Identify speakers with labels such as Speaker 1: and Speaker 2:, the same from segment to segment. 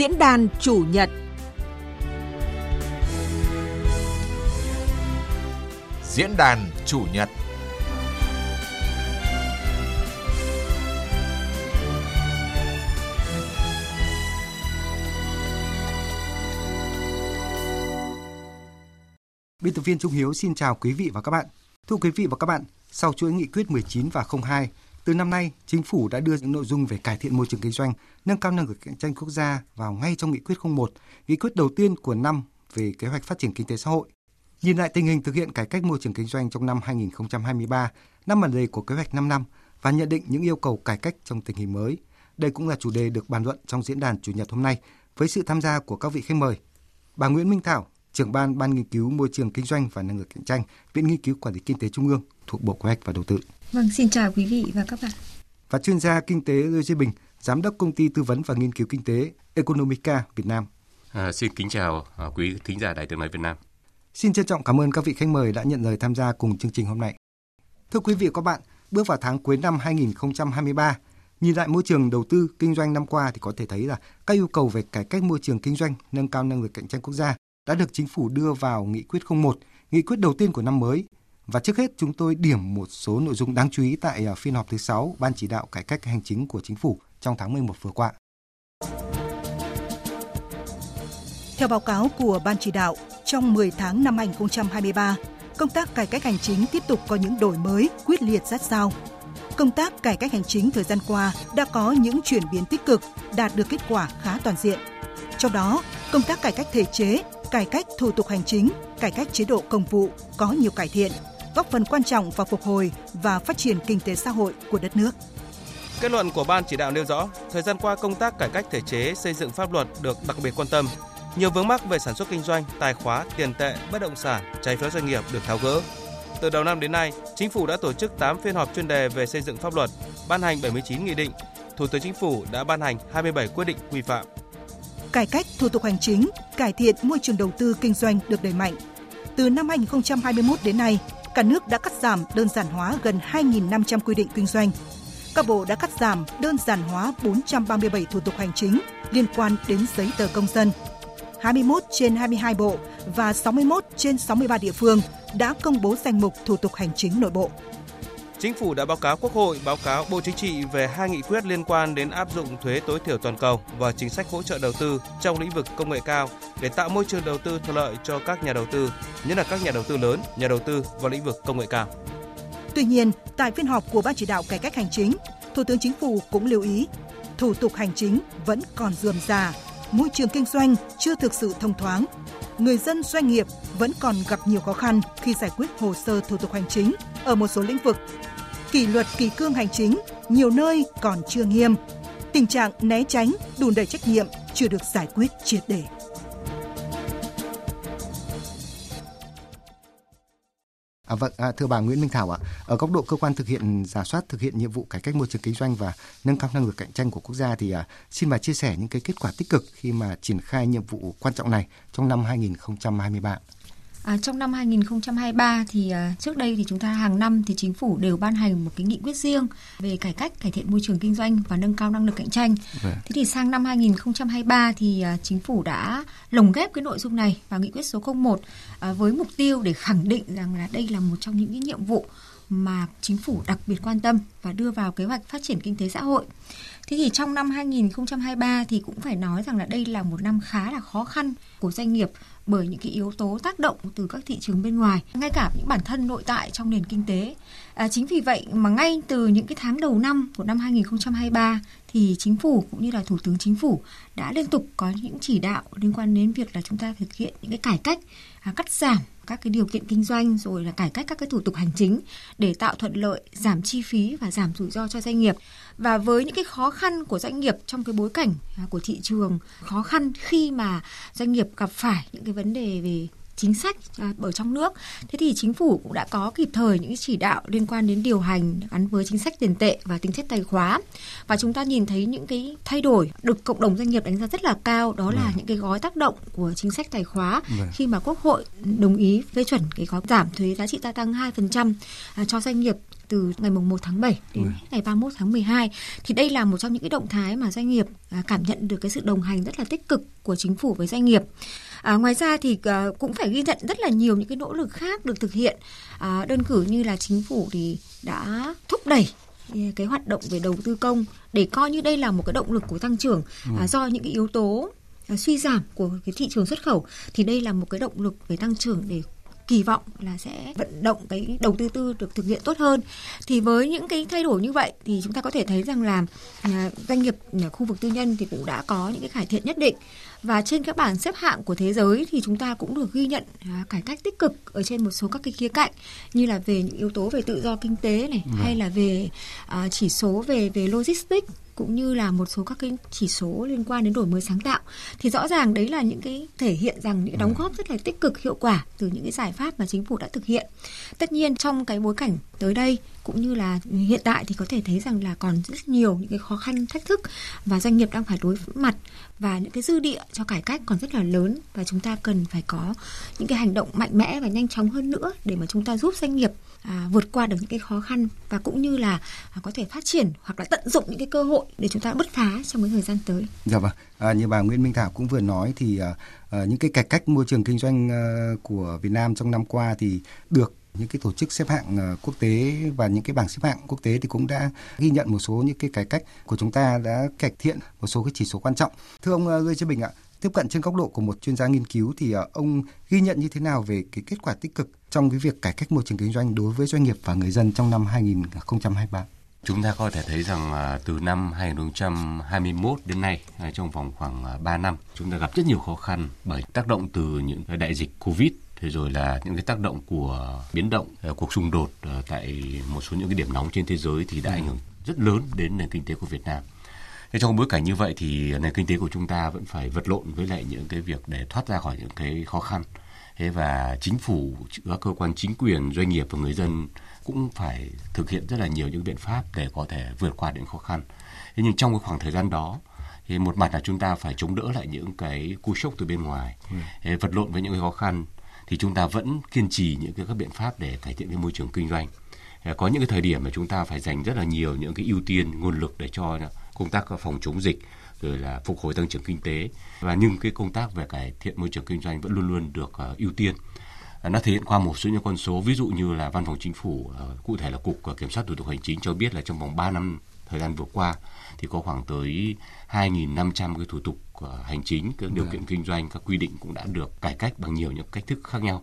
Speaker 1: Diễn đàn chủ nhật
Speaker 2: Diễn đàn chủ nhật
Speaker 3: Biên tập viên Trung Hiếu xin chào quý vị và các bạn. Thưa quý vị và các bạn, sau chuỗi nghị quyết 19 và 02, từ năm nay, chính phủ đã đưa những nội dung về cải thiện môi trường kinh doanh, nâng cao năng lực cạnh tranh quốc gia vào ngay trong nghị quyết 01, nghị quyết đầu tiên của năm về kế hoạch phát triển kinh tế xã hội. Nhìn lại tình hình thực hiện cải cách môi trường kinh doanh trong năm 2023, năm bản đề của kế hoạch 5 năm và nhận định những yêu cầu cải cách trong tình hình mới. Đây cũng là chủ đề được bàn luận trong diễn đàn chủ nhật hôm nay với sự tham gia của các vị khách mời. Bà Nguyễn Minh Thảo, trưởng ban Ban nghiên cứu môi trường kinh doanh và năng lực cạnh tranh, Viện Nghiên cứu Quản lý Kinh tế Trung ương thuộc Bộ Kế hoạch và Đầu tư.
Speaker 4: Vâng, xin chào quý vị và các bạn.
Speaker 3: Và chuyên gia kinh tế Lê Duy Bình, giám đốc công ty tư vấn và nghiên cứu kinh tế Economica Việt Nam.
Speaker 5: À, xin kính chào à, quý thính giả Đài Tiếng nói Việt Nam.
Speaker 3: Xin trân trọng cảm ơn các vị khách mời đã nhận lời tham gia cùng chương trình hôm nay. Thưa quý vị và các bạn, bước vào tháng cuối năm 2023, nhìn lại môi trường đầu tư kinh doanh năm qua thì có thể thấy là các yêu cầu về cải cách môi trường kinh doanh, nâng cao năng lực cạnh tranh quốc gia đã được chính phủ đưa vào nghị quyết 01, nghị quyết đầu tiên của năm mới. Và trước hết chúng tôi điểm một số nội dung đáng chú ý tại à, phiên họp thứ 6 Ban chỉ đạo cải cách hành chính của chính phủ trong tháng 11 vừa qua.
Speaker 6: Theo báo cáo của Ban chỉ đạo, trong 10 tháng năm 2023, công tác cải cách hành chính tiếp tục có những đổi mới, quyết liệt sát sao. Công tác cải cách hành chính thời gian qua đã có những chuyển biến tích cực, đạt được kết quả khá toàn diện. Trong đó, công tác cải cách thể chế, cải cách thủ tục hành chính, cải cách chế độ công vụ có nhiều cải thiện, góp phần quan trọng vào phục hồi và phát triển kinh tế xã hội của đất nước.
Speaker 7: Kết luận của ban chỉ đạo nêu rõ, thời gian qua công tác cải cách thể chế, xây dựng pháp luật được đặc biệt quan tâm. Nhiều vướng mắc về sản xuất kinh doanh, tài khóa, tiền tệ, bất động sản, trái phiếu doanh nghiệp được tháo gỡ. Từ đầu năm đến nay, chính phủ đã tổ chức 8 phiên họp chuyên đề về xây dựng pháp luật, ban hành 79 nghị định. Thủ tướng Chính phủ đã ban hành 27 quyết định quy phạm.
Speaker 6: Cải cách thủ tục hành chính, cải thiện môi trường đầu tư kinh doanh được đẩy mạnh. Từ năm 2021 đến nay, cả nước đã cắt giảm đơn giản hóa gần 2.500 quy định kinh doanh. Các bộ đã cắt giảm đơn giản hóa 437 thủ tục hành chính liên quan đến giấy tờ công dân. 21 trên 22 bộ và 61 trên 63 địa phương đã công bố danh mục thủ tục hành chính nội bộ.
Speaker 7: Chính phủ đã báo cáo Quốc hội, báo cáo Bộ Chính trị về hai nghị quyết liên quan đến áp dụng thuế tối thiểu toàn cầu và chính sách hỗ trợ đầu tư trong lĩnh vực công nghệ cao để tạo môi trường đầu tư thuận lợi cho các nhà đầu tư, nhất là các nhà đầu tư lớn, nhà đầu tư vào lĩnh vực công nghệ cao.
Speaker 6: Tuy nhiên, tại phiên họp của Ban chỉ đạo cải cách hành chính, Thủ tướng Chính phủ cũng lưu ý, thủ tục hành chính vẫn còn dườm già, môi trường kinh doanh chưa thực sự thông thoáng. Người dân doanh nghiệp vẫn còn gặp nhiều khó khăn khi giải quyết hồ sơ thủ tục hành chính ở một số lĩnh vực. Kỷ luật kỷ cương hành chính nhiều nơi còn chưa nghiêm. Tình trạng né tránh, đùn đẩy trách nhiệm chưa được giải quyết triệt để.
Speaker 3: À, vâng, à, thưa bà Nguyễn Minh Thảo ạ, ở góc độ cơ quan thực hiện giả soát thực hiện nhiệm vụ cải cách môi trường kinh doanh và nâng cao năng lực cạnh tranh của quốc gia thì à, xin bà chia sẻ những cái kết quả tích cực khi mà triển khai nhiệm vụ quan trọng này trong năm 2023.
Speaker 4: À, trong năm 2023 thì à, trước đây thì chúng ta hàng năm thì chính phủ đều ban hành một cái nghị quyết riêng về cải cách cải thiện môi trường kinh doanh và nâng cao năng lực cạnh tranh.
Speaker 3: Vâng.
Speaker 4: Thế thì sang năm 2023 thì à, chính phủ đã lồng ghép cái nội dung này vào nghị quyết số 01 à, với mục tiêu để khẳng định rằng là đây là một trong những cái nhiệm vụ mà chính phủ đặc biệt quan tâm và đưa vào kế hoạch phát triển kinh tế xã hội. Thế thì trong năm 2023 thì cũng phải nói rằng là đây là một năm khá là khó khăn của doanh nghiệp bởi những cái yếu tố tác động từ các thị trường bên ngoài, ngay cả những bản thân nội tại trong nền kinh tế. À, chính vì vậy mà ngay từ những cái tháng đầu năm của năm 2023 thì chính phủ cũng như là thủ tướng chính phủ đã liên tục có những chỉ đạo liên quan đến việc là chúng ta thực hiện những cái cải cách, à, cắt giảm các cái điều kiện kinh doanh rồi là cải cách các cái thủ tục hành chính để tạo thuận lợi, giảm chi phí và giảm rủi ro cho doanh nghiệp. Và với những cái khó khăn của doanh nghiệp trong cái bối cảnh à, của thị trường khó khăn khi mà doanh nghiệp gặp phải những cái vấn đề về chính sách à, ở trong nước. Thế thì chính phủ cũng đã có kịp thời những chỉ đạo liên quan đến điều hành gắn với chính sách tiền tệ và tính chất tài khóa. Và chúng ta nhìn thấy những cái thay đổi được cộng đồng doanh nghiệp đánh giá rất là cao đó là
Speaker 3: Vâng.
Speaker 4: những cái gói tác động của chính sách tài khóa
Speaker 3: Vâng.
Speaker 4: khi mà Quốc hội đồng ý phê chuẩn cái gói giảm thuế giá trị gia tăng 2% à, cho doanh nghiệp từ ngày mùng 1 tháng 7 đến ừ. ngày 31 tháng 12 thì đây là một trong những cái động thái mà doanh nghiệp à, cảm nhận được cái sự đồng hành rất là tích cực của chính phủ với doanh nghiệp. À, ngoài ra thì à, cũng phải ghi nhận rất là nhiều những cái nỗ lực khác được thực hiện. À, đơn cử như là chính phủ thì đã thúc đẩy cái hoạt động về đầu tư công để coi như đây là một cái động lực của tăng trưởng ừ. à, do những cái yếu tố à, suy giảm của cái thị trường xuất khẩu thì đây là một cái động lực về tăng trưởng để kỳ vọng là sẽ vận động cái đầu tư tư được thực hiện tốt hơn. Thì với những cái thay đổi như vậy thì chúng ta có thể thấy rằng là à, doanh nghiệp à, khu vực tư nhân thì cũng đã có những cái cải thiện nhất định. Và trên các bảng xếp hạng của thế giới thì chúng ta cũng được ghi nhận à, cải cách tích cực ở trên một số các cái khía cạnh như là về những yếu tố về tự do kinh tế này ừ. hay là về chỉ số về về logistics cũng như là một số các cái chỉ số liên quan đến đổi mới sáng tạo. Thì rõ ràng đấy là những cái thể hiện rằng những đóng góp rất là tích cực hiệu quả từ những cái giải pháp mà chính phủ đã thực hiện. Tất nhiên trong cái bối cảnh tới đây cũng như là hiện tại thì có thể thấy rằng là còn rất nhiều những cái khó khăn thách thức và doanh nghiệp đang phải đối mặt và những cái dư địa cho cải cách còn rất là lớn và chúng ta cần phải có những cái hành động mạnh mẽ và nhanh chóng hơn nữa để mà chúng ta giúp doanh nghiệp à, vượt qua được những cái khó khăn và cũng như là à, có thể phát triển hoặc là tận dụng những cái cơ hội để chúng ta bứt phá trong cái thời gian tới.
Speaker 3: Dạ vâng, à, như bà Nguyễn Minh Thảo cũng vừa nói thì à, à, những cái cải cách môi trường kinh doanh à, của Việt Nam trong năm qua thì được những cái tổ chức xếp hạng ờ, quốc tế và những cái bảng xếp hạng quốc tế thì cũng đã ghi nhận một số những cái cải cách của chúng ta đã cải thiện một số cái chỉ số quan trọng. Thưa ông ờ, Lê Chí Bình ạ, tiếp cận trên góc độ của một chuyên gia nghiên cứu thì ờ, ông ghi nhận như thế nào về cái kết quả tích cực trong cái việc cải cách môi trường kinh doanh đối với doanh nghiệp và người dân trong năm 2023?
Speaker 5: Chúng ta có thể thấy rằng từ năm 2021 đến nay, trong vòng khoảng 3 năm, chúng ta gặp rất nhiều khó khăn bởi tác động từ những cái đại dịch Covid thế rồi là những cái tác động của biến động ờ, cuộc xung đột ờ, tại một số những cái điểm nóng trên thế giới thì đã ảnh hưởng rất lớn đến nền kinh tế của Việt Nam. Thế trong bối cảnh như vậy thì nền kinh tế của chúng ta vẫn phải vật lộn với lại những cái việc để thoát ra khỏi những cái khó khăn. Thế và chính phủ, các cơ quan chính quyền, doanh nghiệp và người dân cũng phải thực hiện rất là nhiều những biện pháp để có thể vượt qua những khó khăn. Thế nhưng trong cái khoảng thời gian đó thì một mặt là chúng ta phải chống đỡ lại những cái cú sốc từ bên ngoài, ừ. vật lộn với những cái khó khăn thì chúng ta vẫn kiên trì những cái các biện pháp để cải thiện cái môi trường kinh doanh. Ờ, có những cái thời điểm mà chúng ta phải dành rất là nhiều những cái ưu tiên nguồn lực để cho công tác phòng chống dịch rồi là phục hồi tăng trưởng kinh tế và nhưng cái công tác về cải thiện môi trường kinh doanh vẫn luôn luôn được uh, ưu tiên ờ, nó thể hiện qua một số những con số ví dụ như là văn phòng chính phủ uh, cụ thể là cục kiểm soát thủ tục hành chính cho biết là trong vòng 3 năm thời gian vừa qua thì có khoảng tới 2.500 cái thủ tục uh, hành chính, các điều kiện kinh doanh, các quy định cũng đã được cải cách bằng nhiều những cách thức khác nhau.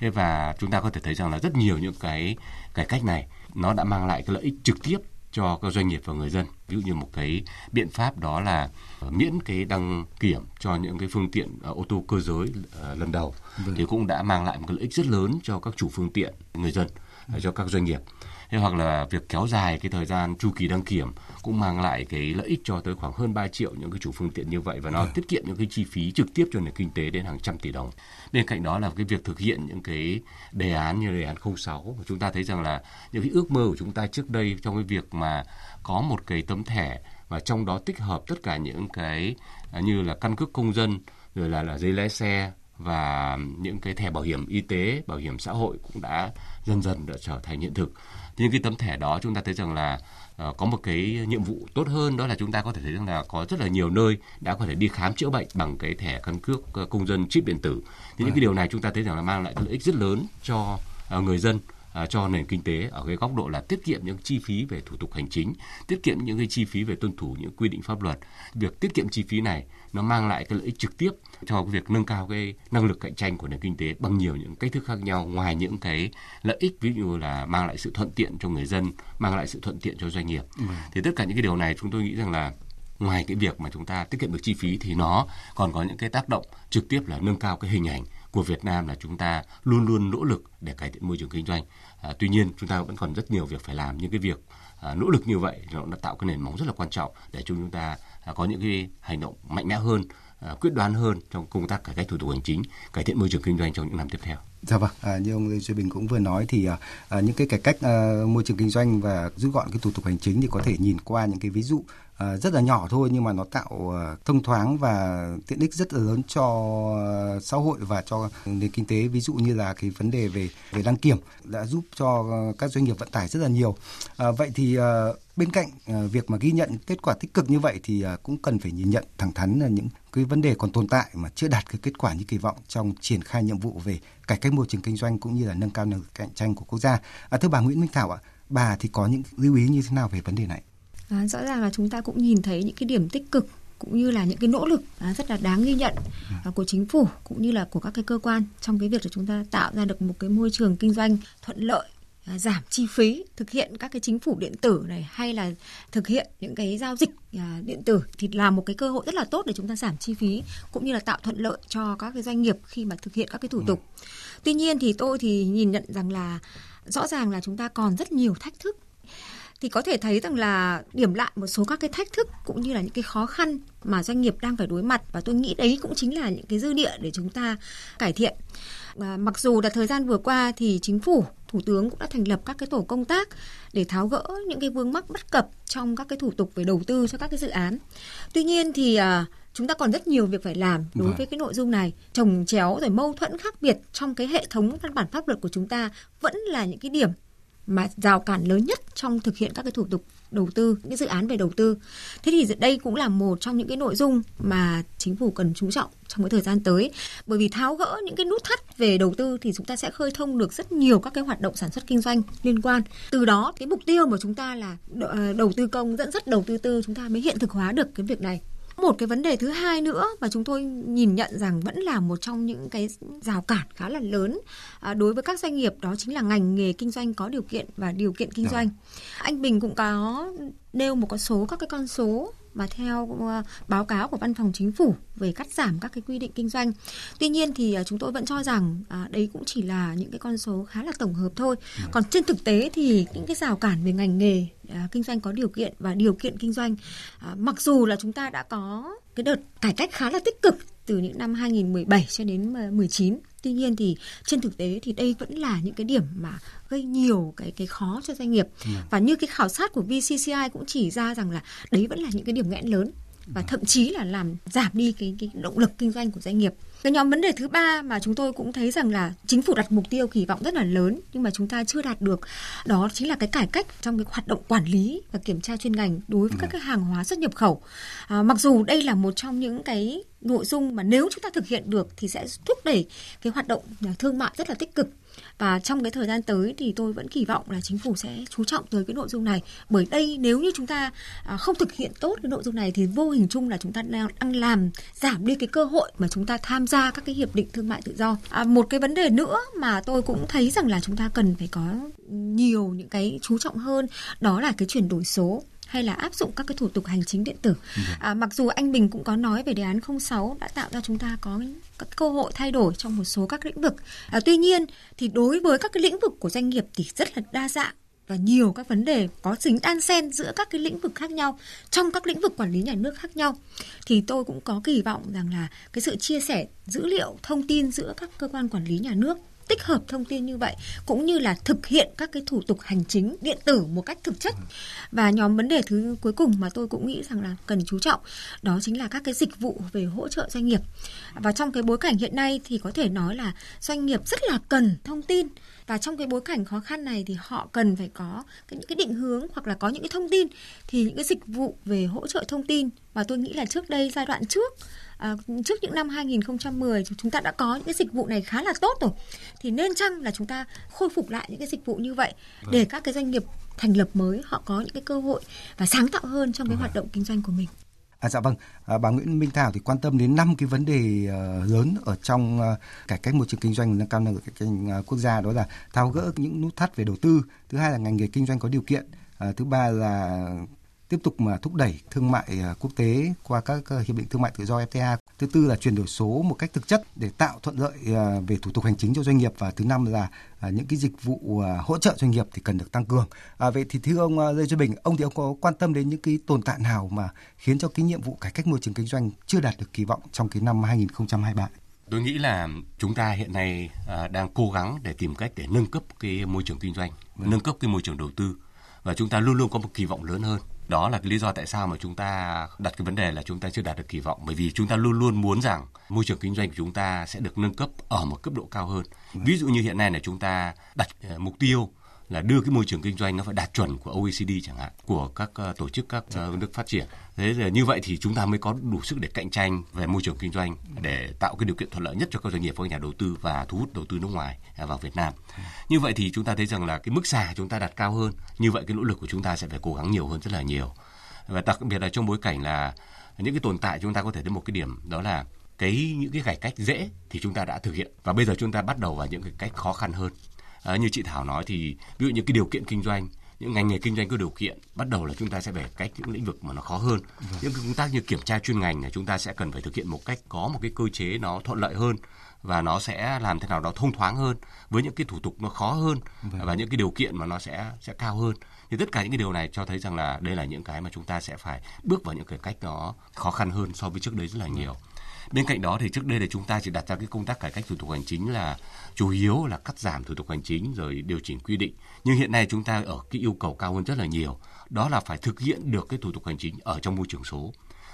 Speaker 5: Thế và chúng ta có thể thấy rằng là rất nhiều những cái cải cách này nó đã mang lại cái lợi ích trực tiếp cho các doanh nghiệp và người dân. Ví dụ như một cái biện pháp đó là miễn cái đăng kiểm cho những cái phương tiện uh, ô tô cơ giới lần đầu vâng. thì cũng đã mang lại một cái lợi ích rất lớn cho các chủ phương tiện, người dân, cho các doanh nghiệp hay hoặc là việc kéo dài cái thời gian chu kỳ đăng kiểm cũng mang lại cái lợi ích cho tới khoảng hơn 3 triệu những cái chủ phương tiện như vậy và nó ừ. tiết kiệm những cái chi phí trực tiếp cho nền kinh tế đến hàng trăm tỷ đồng. Bên cạnh đó là cái việc thực hiện những cái đề án như đề án 06 chúng ta thấy rằng là những cái ước mơ của chúng ta trước đây trong cái việc mà có một cái tấm thẻ và trong đó tích hợp tất cả những cái à, như là căn cước công dân rồi là là giấy lái xe và những cái thẻ bảo hiểm y tế, bảo hiểm xã hội cũng đã dần dần đã trở thành hiện thực những cái tấm thẻ đó chúng ta thấy rằng là uh, có một cái nhiệm vụ tốt hơn đó là chúng ta có thể thấy rằng là có rất là nhiều nơi đã có thể đi khám chữa bệnh bằng cái thẻ căn cước uh, công dân chip điện tử thì những cái điều này chúng ta thấy rằng là mang lại lợi ích rất lớn cho uh, người dân À, cho nền kinh tế ở cái góc độ là tiết kiệm những chi phí về thủ tục hành chính, tiết kiệm những cái chi phí về tuân thủ những quy định pháp luật. Việc tiết kiệm chi phí này nó mang lại cái lợi ích trực tiếp cho việc nâng cao cái năng lực cạnh tranh của nền kinh tế bằng nhiều những cách thức khác nhau ngoài những cái lợi ích ví dụ là mang lại sự thuận tiện cho người dân, mang lại sự thuận tiện cho doanh nghiệp. Ừ. Thì tất cả những cái điều này chúng tôi nghĩ rằng là ngoài cái việc mà chúng ta tiết kiệm được chi phí thì nó còn có những cái tác động trực tiếp là nâng cao cái hình ảnh của Việt Nam là chúng ta luôn luôn nỗ lực để cải thiện môi trường kinh doanh. À, tuy nhiên chúng ta vẫn còn rất nhiều việc phải làm những cái việc à, nỗ lực như vậy nó đã tạo cái nền móng rất là quan trọng để chúng ta À, có những cái hành động mạnh mẽ hơn à, quyết đoán hơn trong công tác cải cách thủ tục hành chính, cải thiện môi trường kinh doanh trong những năm tiếp theo.
Speaker 3: Dạ vâng, à, như ông Lê Duy Bình cũng vừa nói thì à, à, những cái cải cách à, môi trường kinh doanh và rút gọn cái thủ tục hành chính thì có thể nhìn qua những cái ví dụ à, rất là nhỏ thôi nhưng mà nó tạo à, thông thoáng và tiện ích rất là lớn cho à, xã hội và cho nền kinh tế. Ví dụ như là cái vấn đề về về đăng kiểm đã giúp cho các doanh nghiệp vận tải rất là nhiều. À, vậy thì à, bên cạnh à, việc mà ghi nhận kết quả tích cực như vậy thì à, cũng cần phải nhìn nhận thẳng thắn là những cái vấn đề còn tồn tại mà chưa đạt cái kết quả như kỳ vọng trong triển khai nhiệm vụ về cải cách môi trường kinh doanh cũng như là nâng cao năng lực cạnh tranh của quốc gia. À, thưa bà Nguyễn Minh Thảo ạ, bà thì có những lưu ý như thế nào về vấn đề này?
Speaker 4: À, rõ ràng là chúng ta cũng nhìn thấy những cái điểm tích cực cũng như là những cái nỗ lực à, rất là đáng ghi nhận à, của chính phủ cũng như là của các cái cơ quan trong cái việc là chúng ta tạo ra được một cái môi trường kinh doanh thuận lợi giảm chi phí thực hiện các cái chính phủ điện tử này hay là thực hiện những cái giao dịch à, điện tử thì là một cái cơ hội rất là tốt để chúng ta giảm chi phí cũng như là tạo thuận lợi cho các cái doanh nghiệp khi mà thực hiện các cái thủ tục. Tuy nhiên thì tôi thì nhìn nhận rằng là rõ ràng là chúng ta còn rất nhiều thách thức thì có thể thấy rằng là điểm lại một số các cái thách thức cũng như là những cái khó khăn mà doanh nghiệp đang phải đối mặt và tôi nghĩ đấy cũng chính là những cái dư địa để chúng ta cải thiện. À, mặc dù là thời gian vừa qua thì chính phủ thủ tướng cũng đã thành lập các cái tổ công tác để tháo gỡ những cái vướng mắc bất cập trong các cái thủ tục về đầu tư cho các cái dự án. Tuy nhiên thì à, chúng ta còn rất nhiều việc phải làm đối vâng. với cái nội dung này trồng chéo rồi mâu thuẫn khác biệt trong cái hệ thống văn bản pháp luật của chúng ta vẫn là những cái điểm mà rào cản lớn nhất trong thực hiện các cái thủ tục đầu tư, những dự án về đầu tư. Thế thì đây cũng là một trong những cái nội dung mà chính phủ cần chú trọng trong cái thời gian tới. Bởi vì tháo gỡ những cái nút thắt về đầu tư thì chúng ta sẽ khơi thông được rất nhiều các cái hoạt động sản xuất kinh doanh liên quan. Từ đó, cái mục tiêu mà chúng ta là ờ, đầu tư công dẫn dắt đầu tư tư, chúng ta mới hiện thực hóa được cái việc này một cái vấn đề thứ hai nữa mà chúng tôi nhìn nhận rằng vẫn là một trong những cái rào cản khá là lớn à, đối với các doanh nghiệp đó chính là ngành nghề kinh doanh có điều kiện và điều kiện kinh doanh. Anh Bình cũng có nêu một con số các cái con số mà theo uh, báo cáo của văn phòng chính phủ về cắt giảm các cái quy định kinh doanh. Tuy nhiên thì uh, chúng tôi vẫn cho rằng uh, đấy cũng chỉ là những cái con số khá là tổng hợp thôi. Ừ. Còn trên thực tế thì những cái rào cản về ngành nghề kinh doanh có điều kiện và điều kiện kinh doanh mặc dù là chúng ta đã có cái đợt cải cách khá là tích cực từ những năm 2017 cho đến 19 tuy nhiên thì trên thực tế thì đây vẫn là những cái điểm mà gây nhiều cái cái khó cho doanh nghiệp. Ừ. và như cái khảo sát của VCCI cũng chỉ ra rằng là đấy vẫn là những cái điểm nghẽn lớn và thậm chí là làm giảm đi cái cái động lực kinh doanh của doanh nghiệp. Cái nhóm vấn đề thứ ba mà chúng tôi cũng thấy rằng là chính phủ đặt mục tiêu kỳ vọng rất là lớn nhưng mà chúng ta chưa đạt được đó chính là cái cải cách trong cái hoạt động quản lý và kiểm tra chuyên ngành đối với các ừ. cái hàng hóa xuất nhập khẩu. À, mặc dù đây là một trong những cái nội dung mà nếu chúng ta thực hiện được thì sẽ thúc đẩy cái hoạt động thương mại rất là tích cực và trong cái thời gian tới thì tôi vẫn kỳ vọng là chính phủ sẽ chú trọng tới cái nội dung này. Bởi đây nếu như chúng ta à, không thực hiện tốt cái nội dung này thì vô hình chung là chúng ta đang làm giảm đi cái cơ hội mà chúng ta tham gia các cái hiệp định thương mại tự do. À, một cái vấn đề nữa mà tôi cũng thấy rằng là chúng ta cần phải có nhiều những cái chú trọng hơn đó là cái chuyển đổi số hay là áp dụng các cái thủ tục hành chính điện tử. À, mặc dù anh Bình cũng có nói về đề án 06 đã tạo ra chúng ta có các cơ hội thay đổi trong một số các lĩnh vực. À, tuy nhiên thì đối với các cái lĩnh vực của doanh nghiệp thì rất là đa dạng và nhiều các vấn đề có tính đan xen giữa các cái lĩnh vực khác nhau trong các lĩnh vực quản lý nhà nước khác nhau thì tôi cũng có kỳ vọng rằng là cái sự chia sẻ dữ liệu thông tin giữa các cơ quan quản lý nhà nước tích hợp thông tin như vậy cũng như là thực hiện các cái thủ tục hành chính điện tử một cách thực chất. Và nhóm vấn đề thứ cuối cùng mà tôi cũng nghĩ rằng là cần chú trọng đó chính là các cái dịch vụ về hỗ trợ doanh nghiệp. Và trong cái bối cảnh hiện nay thì có thể nói là doanh nghiệp rất là cần thông tin. Và trong cái bối cảnh khó khăn này thì họ cần phải có cái, những cái định hướng hoặc là có những cái thông tin. Thì những cái dịch vụ về hỗ trợ thông tin mà tôi nghĩ là trước đây giai đoạn trước à, trước những năm 2010 chúng ta đã có những cái dịch vụ này khá là tốt rồi thì nên chăng là chúng ta khôi phục lại những cái dịch vụ như vậy để vâng. các cái doanh nghiệp thành lập mới họ có những cái cơ hội và sáng tạo hơn trong cái vâng. hoạt động kinh doanh của mình.
Speaker 3: À, dạ vâng, à, bà Nguyễn Minh Thảo thì quan tâm đến năm cái vấn đề uh, lớn ở trong uh, cải cách môi trường kinh doanh nâng cao năng lực cạnh tranh uh, quốc gia đó là tháo gỡ những nút thắt về đầu tư, thứ hai là ngành nghề kinh doanh có điều kiện, uh, thứ ba là tiếp tục mà thúc đẩy thương mại à, quốc tế qua các hiệp định thương mại tự do FTA. Thứ tư là chuyển đổi số một cách thực chất để tạo thuận lợi à, về thủ tục hành chính cho doanh nghiệp và thứ năm là à, những cái dịch vụ hỗ trợ doanh nghiệp thì cần được tăng cường. À, vậy thì thưa ông Lê Duy Bình, ông thì ông có quan tâm đến những cái tồn tại nào mà khiến cho cái nhiệm vụ cải cách môi trường kinh doanh chưa đạt được kỳ vọng trong cái năm 2023?
Speaker 5: Tôi nghĩ là chúng ta hiện nay đang cố gắng để tìm cách để nâng cấp cái môi trường kinh doanh, vâng. nâng cấp cái môi trường đầu tư và chúng ta luôn luôn có một kỳ vọng lớn hơn Đó là cái lý do tại sao mà chúng ta đặt cái vấn đề là chúng ta chưa đạt được kỳ vọng bởi vì chúng ta luôn luôn muốn rằng môi trường kinh doanh của chúng ta sẽ được nâng cấp ở một cấp độ cao hơn. Ví dụ như hiện nay là chúng ta đặt ờ, mục tiêu là đưa cái môi trường kinh doanh nó phải đạt chuẩn của OECD chẳng hạn, của các uh, tổ chức các uh, nước phát triển. Thế là như vậy thì chúng ta mới có đủ sức để cạnh tranh về môi trường kinh doanh để tạo cái điều kiện thuận lợi nhất cho các doanh nghiệp và các nhà đầu tư và thu hút đầu tư nước ngoài à, vào Việt Nam. Như vậy thì chúng ta thấy rằng là cái mức xả chúng ta đặt cao hơn, như vậy cái nỗ lực của chúng ta sẽ phải cố gắng nhiều hơn rất là nhiều. Và đặc biệt là trong bối cảnh là những cái tồn tại chúng ta có thể đến một cái điểm đó là cái những cái cải cách dễ thì chúng ta đã thực hiện và bây giờ chúng ta bắt đầu vào những cái cách khó khăn hơn à, như chị Thảo nói thì ví dụ những cái điều kiện kinh doanh những ngành nghề kinh doanh có điều kiện bắt đầu là chúng ta sẽ phải cách những lĩnh vực mà nó khó hơn vâng. những công tác như kiểm tra chuyên ngành là chúng ta sẽ cần phải thực hiện một cách có một cái cơ chế nó thuận lợi hơn và nó sẽ làm thế nào đó thông thoáng hơn với những cái thủ tục nó khó hơn vâng. và những cái điều kiện mà nó sẽ sẽ cao hơn thì tất cả những cái điều này cho thấy rằng là đây là những cái mà chúng ta sẽ phải bước vào những cái cách nó khó khăn hơn so với trước đấy rất là nhiều bên cạnh đó thì trước đây là chúng ta chỉ đặt ra cái công tác cải cách thủ tục hành chính là chủ yếu là cắt giảm thủ tục hành chính rồi điều chỉnh quy định nhưng hiện nay chúng ta ở cái yêu cầu cao hơn rất là nhiều đó là phải thực hiện được cái thủ tục hành chính ở trong môi trường số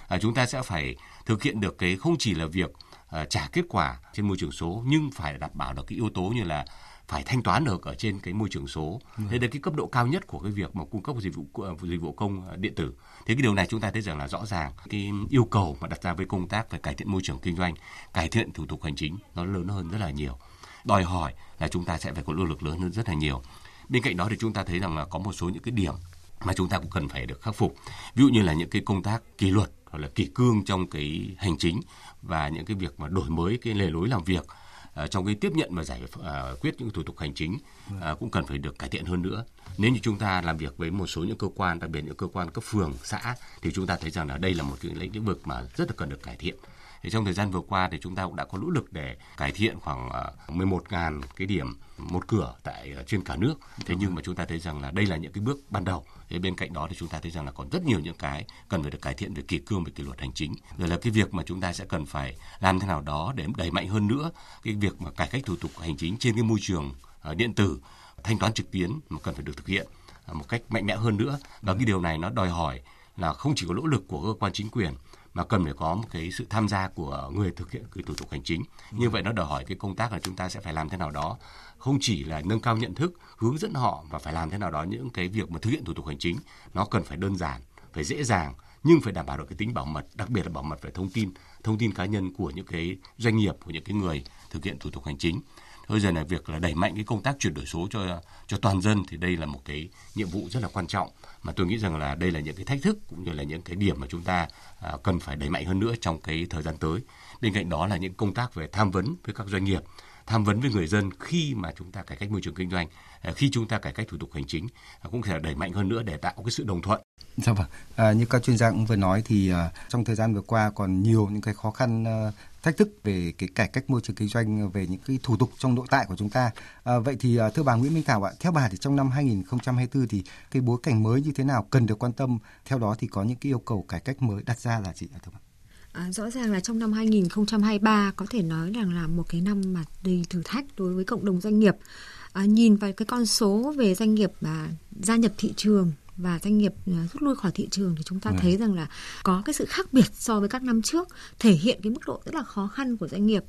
Speaker 5: à, chúng ta sẽ phải thực hiện được cái không chỉ là việc à, trả kết quả trên môi trường số nhưng phải đảm bảo được cái yếu tố như là phải thanh toán được ở trên cái môi trường số. Ừ. Thế là cái cấp độ cao nhất của cái việc mà cung cấp dịch vụ dịch vụ công à, điện tử. Thế cái điều này chúng ta thấy rằng là rõ ràng cái yêu cầu mà đặt ra với công tác về cải thiện môi trường kinh doanh, cải thiện thủ tục hành chính nó lớn hơn rất là nhiều. Đòi hỏi là chúng ta sẽ phải có nỗ lực lớn hơn rất là nhiều. Bên cạnh đó thì chúng ta thấy rằng là có một số những cái điểm mà chúng ta cũng cần phải được khắc phục. Ví dụ như là những cái công tác kỷ luật hoặc là kỷ cương trong cái hành chính và những cái việc mà đổi mới cái lề lối làm việc trong cái tiếp nhận và giải ờ, quyết những thủ tục hành chính ờ, cũng cần phải được cải thiện hơn nữa. Nếu như chúng ta làm việc với một số những cơ quan, đặc biệt những cơ quan cấp phường, xã thì chúng ta thấy rằng là đây là một cái lĩnh vực mà rất là cần được cải thiện. Thì trong thời gian vừa qua thì chúng ta cũng đã có nỗ lực để cải thiện khoảng ờ, 11.000 cái điểm một cửa tại ờ, trên cả nước. Thế nhưng mà chúng ta thấy rằng là đây là những cái bước ban đầu. Thế bên cạnh đó thì chúng ta thấy rằng là còn rất nhiều những cái cần phải được cải thiện về kỷ cương, về kỷ luật hành chính. Rồi là cái việc mà chúng ta sẽ cần phải làm thế nào đó để đẩy mạnh hơn nữa cái việc mà cải cách thủ tục hành chính trên cái môi trường ờ, điện tử thanh toán trực tuyến mà cần phải được thực hiện một cách mạnh mẽ hơn nữa và cái điều này nó đòi hỏi là không chỉ có nỗ lực của cơ quan chính quyền mà cần phải có một cái sự tham gia của người thực hiện cái thủ tục hành chính. Như vậy nó đòi hỏi cái công tác là chúng ta sẽ phải làm thế nào đó không chỉ là nâng cao nhận thức, hướng dẫn họ và phải làm thế nào đó những cái việc mà thực hiện thủ tục hành chính nó cần phải đơn giản, phải dễ dàng nhưng phải đảm bảo được cái tính bảo mật, đặc biệt là bảo mật về thông tin, thông tin cá nhân của những cái doanh nghiệp của những cái người thực hiện thủ tục hành chính. Thôi giờ là việc là đẩy mạnh cái công tác chuyển đổi số cho cho toàn dân thì đây là một cái nhiệm vụ rất là quan trọng mà tôi nghĩ rằng là đây là những cái thách thức cũng như là những cái điểm mà chúng ta à, cần phải đẩy mạnh hơn nữa trong cái thời gian tới. Bên cạnh đó là những công tác về tham vấn với các doanh nghiệp tham vấn với người dân khi mà chúng ta cải cách môi trường kinh doanh, à, khi chúng ta cải cách thủ tục hành chính à, cũng sẽ đẩy mạnh hơn nữa để tạo cái sự đồng thuận.
Speaker 3: Dạ vâng. À, như các chuyên gia cũng vừa nói thì à, trong thời gian vừa qua còn nhiều những cái khó khăn à, thách thức về cái cải cách môi trường kinh doanh ờ, về những cái thủ tục trong nội tại của chúng ta. À, vậy thì à, thưa bà Nguyễn Minh Thảo ạ, theo bà thì trong năm 2024 thì cái bối cảnh mới như thế nào cần được quan tâm? Theo đó thì có những cái yêu cầu cải cách mới đặt ra là gì ạ thưa bà?
Speaker 4: À, rõ ràng là trong năm 2023 có thể nói rằng là một cái năm mà đầy thử thách đối với cộng đồng doanh nghiệp. À, nhìn vào cái con số về doanh nghiệp mà gia nhập thị trường và doanh nghiệp à, rút lui khỏi thị trường thì chúng ta ừ. thấy rằng là có cái sự khác biệt so với các năm trước thể hiện cái mức độ rất là khó khăn của doanh nghiệp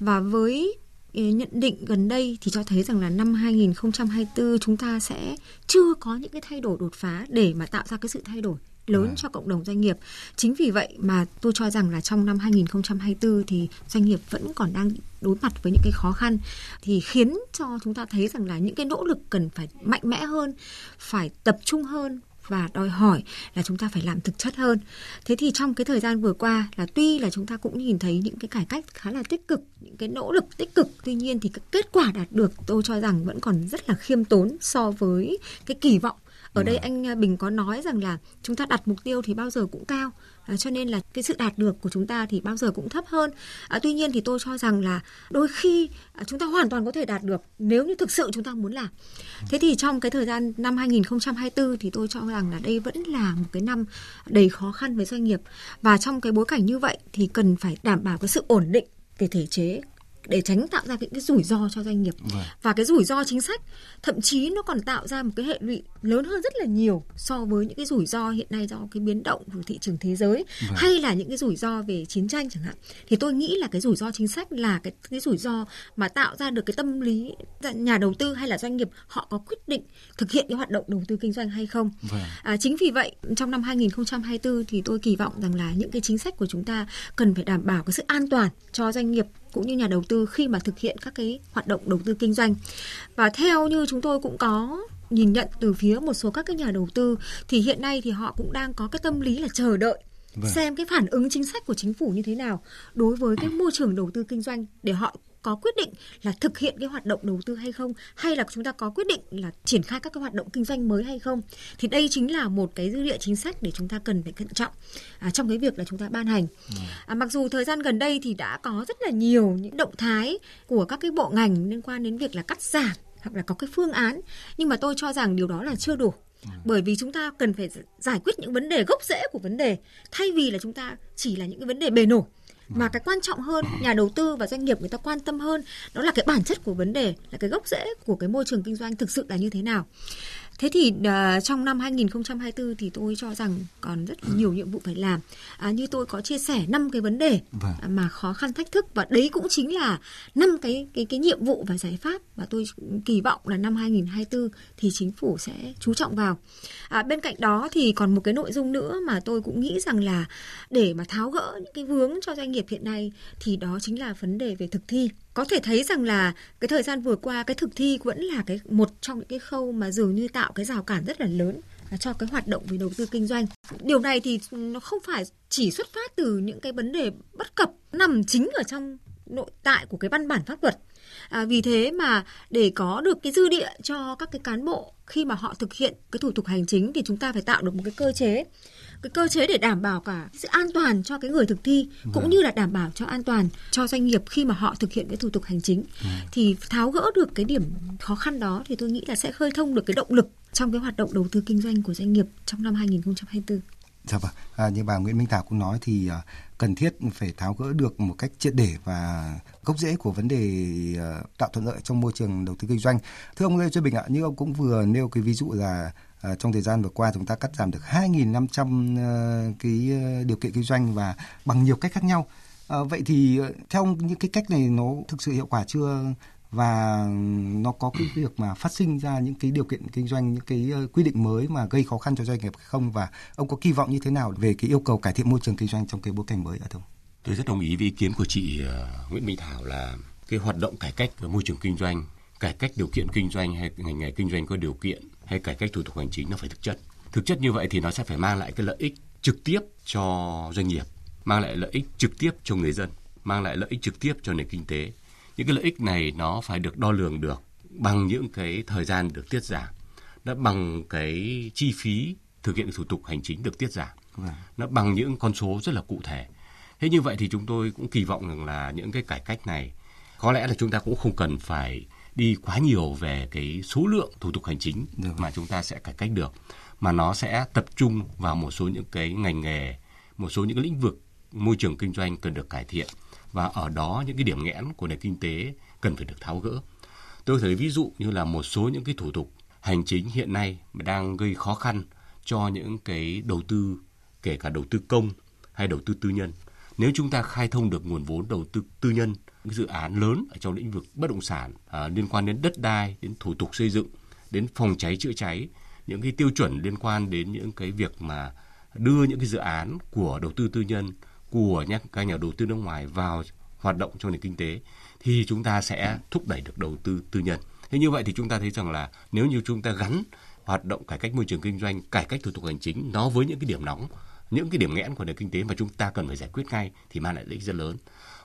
Speaker 4: và với ừ, nhận định gần đây thì cho thấy rằng là năm 2024 chúng ta sẽ chưa có những cái thay đổi đột phá để mà tạo ra cái sự thay đổi lớn à. cho cộng đồng doanh nghiệp. Chính vì vậy mà tôi cho rằng là trong năm 2024 thì doanh nghiệp vẫn còn đang đối mặt với những cái khó khăn thì khiến cho chúng ta thấy rằng là những cái nỗ lực cần phải mạnh mẽ hơn, phải tập trung hơn và đòi hỏi là chúng ta phải làm thực chất hơn. Thế thì trong cái thời gian vừa qua là tuy là chúng ta cũng nhìn thấy những cái cải cách khá là tích cực, những cái nỗ lực tích cực, tuy nhiên thì cái kết quả đạt được tôi cho rằng vẫn còn rất là khiêm tốn so với cái kỳ vọng ở đây anh à, Bình có nói rằng là chúng ta đặt mục tiêu thì bao giờ cũng cao à, cho nên là cái sự đạt được của chúng ta thì bao giờ cũng thấp hơn. À, tuy nhiên thì tôi cho rằng là đôi khi à, chúng ta hoàn toàn có thể đạt được nếu như thực sự chúng ta muốn làm. Thế thì trong cái thời gian năm 2024 thì tôi cho rằng là đây vẫn là một cái năm đầy khó khăn với doanh nghiệp. Và trong cái bối cảnh như vậy thì cần phải đảm bảo cái sự ổn định về thể chế để tránh tạo ra những cái rủi ro cho doanh nghiệp
Speaker 3: Vâng.
Speaker 4: và cái rủi ro chính sách thậm chí nó còn tạo ra một cái hệ lụy lớn hơn rất là nhiều so với những cái rủi ro hiện nay do cái biến động của thị trường thế giới
Speaker 3: Vâng.
Speaker 4: hay là những cái rủi ro về chiến tranh chẳng hạn thì tôi nghĩ là cái rủi ro chính sách là cái cái rủi ro mà tạo ra được cái tâm lý nhà đầu tư hay là doanh nghiệp họ có quyết định thực hiện cái hoạt động đầu tư kinh doanh hay không
Speaker 3: Vâng.
Speaker 4: À, chính vì vậy trong năm 2024 thì tôi kỳ vọng rằng là những cái chính sách của chúng ta cần phải đảm bảo cái sự an toàn cho doanh nghiệp cũng như nhà đầu tư khi mà thực hiện các cái hoạt động đầu tư kinh doanh. Và theo như chúng tôi cũng có nhìn nhận từ phía một số các cái nhà đầu tư thì hiện nay thì họ cũng đang có cái tâm lý là chờ đợi
Speaker 3: Vâng.
Speaker 4: xem cái phản ứng chính sách của chính phủ như thế nào đối với cái môi trường đầu tư kinh doanh để họ có quyết định là thực hiện cái hoạt động đầu tư hay không? Hay là chúng ta có quyết định là triển khai các cái hoạt động kinh doanh mới hay không? Thì đây chính là một cái dữ liệu chính sách để chúng ta cần phải cẩn trọng à, trong cái việc là chúng ta ban hành. À, mặc dù thời gian gần đây thì đã có rất là nhiều những động thái của các cái bộ ngành liên quan đến việc là cắt giảm hoặc là có cái phương án nhưng mà tôi cho rằng điều đó là chưa đủ. Bởi vì chúng ta cần phải giải quyết những vấn đề gốc rễ của vấn đề thay vì là chúng ta chỉ là những cái vấn đề bề nổi mà cái quan trọng hơn, nhà đầu tư và doanh nghiệp người ta quan tâm hơn, đó là cái bản chất của vấn đề, là cái gốc rễ của cái môi trường kinh doanh thực sự là như thế nào thế thì à, trong năm 2024 thì tôi cho rằng còn rất là nhiều nhiệm vụ phải làm à, như tôi có chia sẻ năm cái vấn đề
Speaker 3: Vâng.
Speaker 4: mà khó khăn thách thức và đấy cũng chính là năm cái cái cái nhiệm vụ và giải pháp mà tôi kỳ vọng là năm 2024 thì chính phủ sẽ chú trọng vào. À, bên cạnh đó thì còn một cái nội dung nữa mà tôi cũng nghĩ rằng là để mà tháo gỡ những cái vướng cho doanh nghiệp hiện nay thì đó chính là vấn đề về thực thi. Có thể thấy rằng là cái thời gian vừa qua cái thực thi vẫn là cái một trong những cái khâu mà dường như tạo cái rào cản rất là lớn à, cho cái hoạt động về đầu tư kinh doanh. Điều này thì ừ, nó không phải chỉ xuất phát từ những cái vấn đề bất cập nằm chính ở trong nội tại của cái văn bản pháp luật. À, vì thế mà để có được cái dư địa cho các cái cán bộ khi mà họ thực hiện cái thủ tục hành chính thì chúng ta phải tạo được một cái cơ chế cái cơ chế để đảm bảo cả sự an toàn cho cái người thực thi cũng như là đảm bảo cho an toàn cho doanh nghiệp khi mà họ thực hiện cái thủ tục hành chính thì tháo gỡ được cái điểm khó khăn đó thì tôi nghĩ là sẽ khơi thông được cái động lực trong cái hoạt động đầu tư kinh doanh của doanh nghiệp trong năm 2024.
Speaker 3: Dạ vâng, à, như bà Nguyễn Minh Thảo cũng nói thì à, cần thiết phải tháo gỡ được một cách triệt để và gốc rễ của vấn đề à, tạo thuận lợi trong môi trường đầu tư kinh doanh. Thưa ông Lê Duy Bình ạ, như ông cũng vừa nêu cái ví dụ là à, trong thời gian vừa qua chúng ta cắt giảm được 2.500 à, ờ, cái ờ, điều kiện kinh doanh và bằng nhiều cách khác nhau. À, vậy thì theo ông những cái cách này nó thực sự hiệu quả chưa? và nó có cái việc mà phát sinh ra những cái điều kiện kinh doanh những cái quy định mới mà gây khó khăn cho doanh nghiệp không và ông có kỳ vọng như thế nào về cái yêu cầu cải thiện môi trường kinh doanh trong cái bối cảnh mới ạ thưa ông?
Speaker 5: Tôi rất đồng ý với ý kiến của chị Nguyễn Minh Thảo là cái hoạt động cải cách về môi trường kinh doanh, cải cách điều kiện kinh doanh hay ngành nghề kinh doanh có điều kiện hay cải cách thủ tục hành chính nó phải thực chất. Thực chất như vậy thì nó sẽ phải mang lại cái lợi ích trực tiếp cho doanh nghiệp, mang lại lợi ích trực tiếp cho người dân, mang lại lợi ích trực tiếp cho nền kinh tế. Những cái lợi ích này nó phải được đo lường được bằng những cái thời gian được tiết giảm, nó bằng cái chi phí thực hiện thủ tục hành chính được tiết giảm nó bằng những con số rất là cụ thể. Thế như vậy thì chúng tôi cũng kỳ vọng rằng là những cái cải cách này có lẽ là chúng ta cũng không cần phải đi quá nhiều về cái số lượng thủ tục hành chính
Speaker 3: Được.
Speaker 5: mà chúng ta sẽ cải cách được mà nó sẽ tập trung vào một số những cái ngành nghề, một số những cái lĩnh vực môi trường kinh doanh cần được cải thiện và ở đó những cái điểm nghẽn của nền kinh tế cần phải được tháo gỡ. Tôi thấy ví dụ như là một số những cái thủ tục hành chính hiện nay mà đang gây khó khăn cho những cái đầu tư kể cả đầu tư công hay đầu tư tư nhân. Nếu chúng ta khai thông được nguồn vốn đầu tư tư nhân, những dự án lớn ở trong lĩnh vực bất động sản à, liên quan đến đất đai, đến thủ tục xây dựng, đến phòng cháy chữa cháy, những cái tiêu chuẩn liên quan đến những cái việc mà đưa những cái dự án của đầu tư tư nhân, của nhà, các nhà đầu tư nước ngoài vào hoạt động trong nền kinh tế thì chúng ta sẽ thúc đẩy được đầu tư tư nhân. Thế như vậy thì chúng ta thấy rằng là nếu như chúng ta gắn hoạt động cải cách môi trường kinh doanh, cải cách thủ tục hành chính nó với những cái điểm nóng, những cái điểm nghẽn của nền kinh tế mà chúng ta cần phải giải quyết ngay thì mang lại lợi ích rất lớn.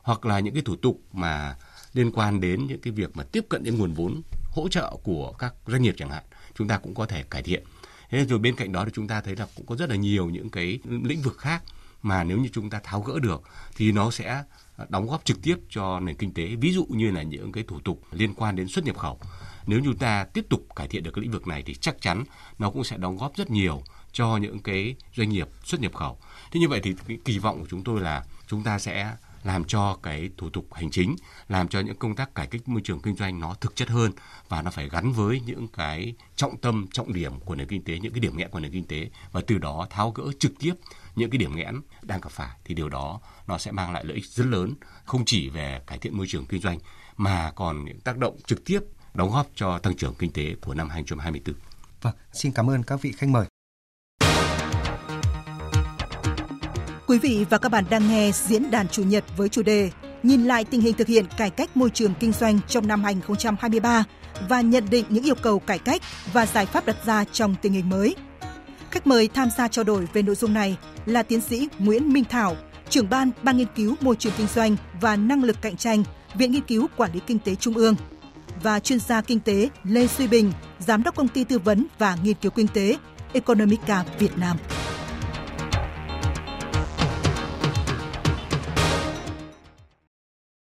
Speaker 5: Hoặc là những cái thủ tục mà liên quan đến những cái việc mà tiếp cận đến nguồn vốn hỗ trợ của các doanh nghiệp chẳng hạn, chúng ta cũng có thể cải thiện. Thế rồi bên cạnh đó thì chúng ta thấy là cũng có rất là nhiều những cái lĩnh vực khác mà nếu như chúng ta tháo gỡ được thì nó sẽ đóng góp trực tiếp cho nền kinh tế. Ví dụ như là những cái thủ tục liên quan đến xuất nhập khẩu. Nếu chúng ta tiếp tục cải thiện được cái lĩnh vực này thì chắc chắn nó cũng sẽ đóng góp rất nhiều cho những cái doanh nghiệp xuất nhập khẩu. Thế như vậy thì cái kỳ vọng của chúng tôi là chúng ta sẽ làm cho cái thủ tục hành chính, làm cho những công tác cải cách môi trường kinh doanh nó thực chất hơn và nó phải gắn với những cái trọng tâm, trọng điểm của nền kinh tế, những cái điểm nghẽn của nền kinh tế và từ đó tháo gỡ trực tiếp những cái điểm nghẽn đang gặp phải thì điều đó nó sẽ mang lại lợi ích rất lớn không chỉ về cải thiện môi trường kinh doanh mà còn những tác động trực tiếp đóng góp cho tăng trưởng kinh tế của năm 2024.
Speaker 3: Vâng, xin cảm ơn các vị khách mời.
Speaker 6: Quý vị và các bạn đang nghe diễn đàn chủ nhật với chủ đề Nhìn lại tình hình thực hiện cải cách môi trường kinh doanh trong năm 2023 và nhận định những yêu cầu cải cách và giải pháp đặt ra trong tình hình mới. Khách mời tham gia trao đổi về nội dung này là tiến sĩ Nguyễn Minh Thảo, trưởng ban Ban nghiên cứu môi trường kinh doanh và năng lực cạnh tranh, Viện Nghiên cứu Quản lý Kinh tế Trung ương và chuyên gia kinh tế Lê Duy Bình, giám đốc công ty tư vấn và nghiên cứu kinh tế Economica Việt Nam.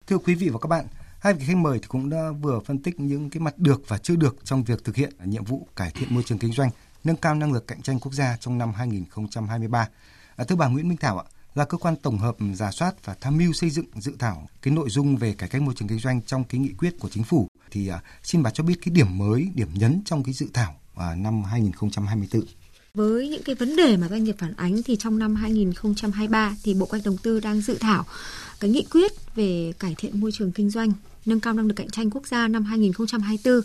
Speaker 3: Thưa quý vị và các bạn, hai vị khách mời thì cũng đã vừa phân tích những cái mặt được và chưa được trong việc thực hiện nhiệm vụ cải thiện môi trường kinh doanh, nâng cao năng lực cạnh tranh quốc gia trong năm 2023. À, thưa bà Nguyễn Minh Thảo ạ, là cơ quan tổng hợp giả soát và tham mưu xây dựng dự thảo cái nội dung về cải cách môi trường kinh doanh trong cái nghị quyết của chính phủ thì à, xin bà cho biết cái điểm mới, điểm nhấn trong cái dự thảo à, năm 2024
Speaker 4: với những cái vấn đề mà doanh nghiệp phản ánh thì trong năm 2023 thì Bộ Cách Đầu tư đang dự thảo cái nghị quyết về cải thiện môi trường kinh doanh, nâng cao năng lực cạnh tranh quốc gia năm 2024.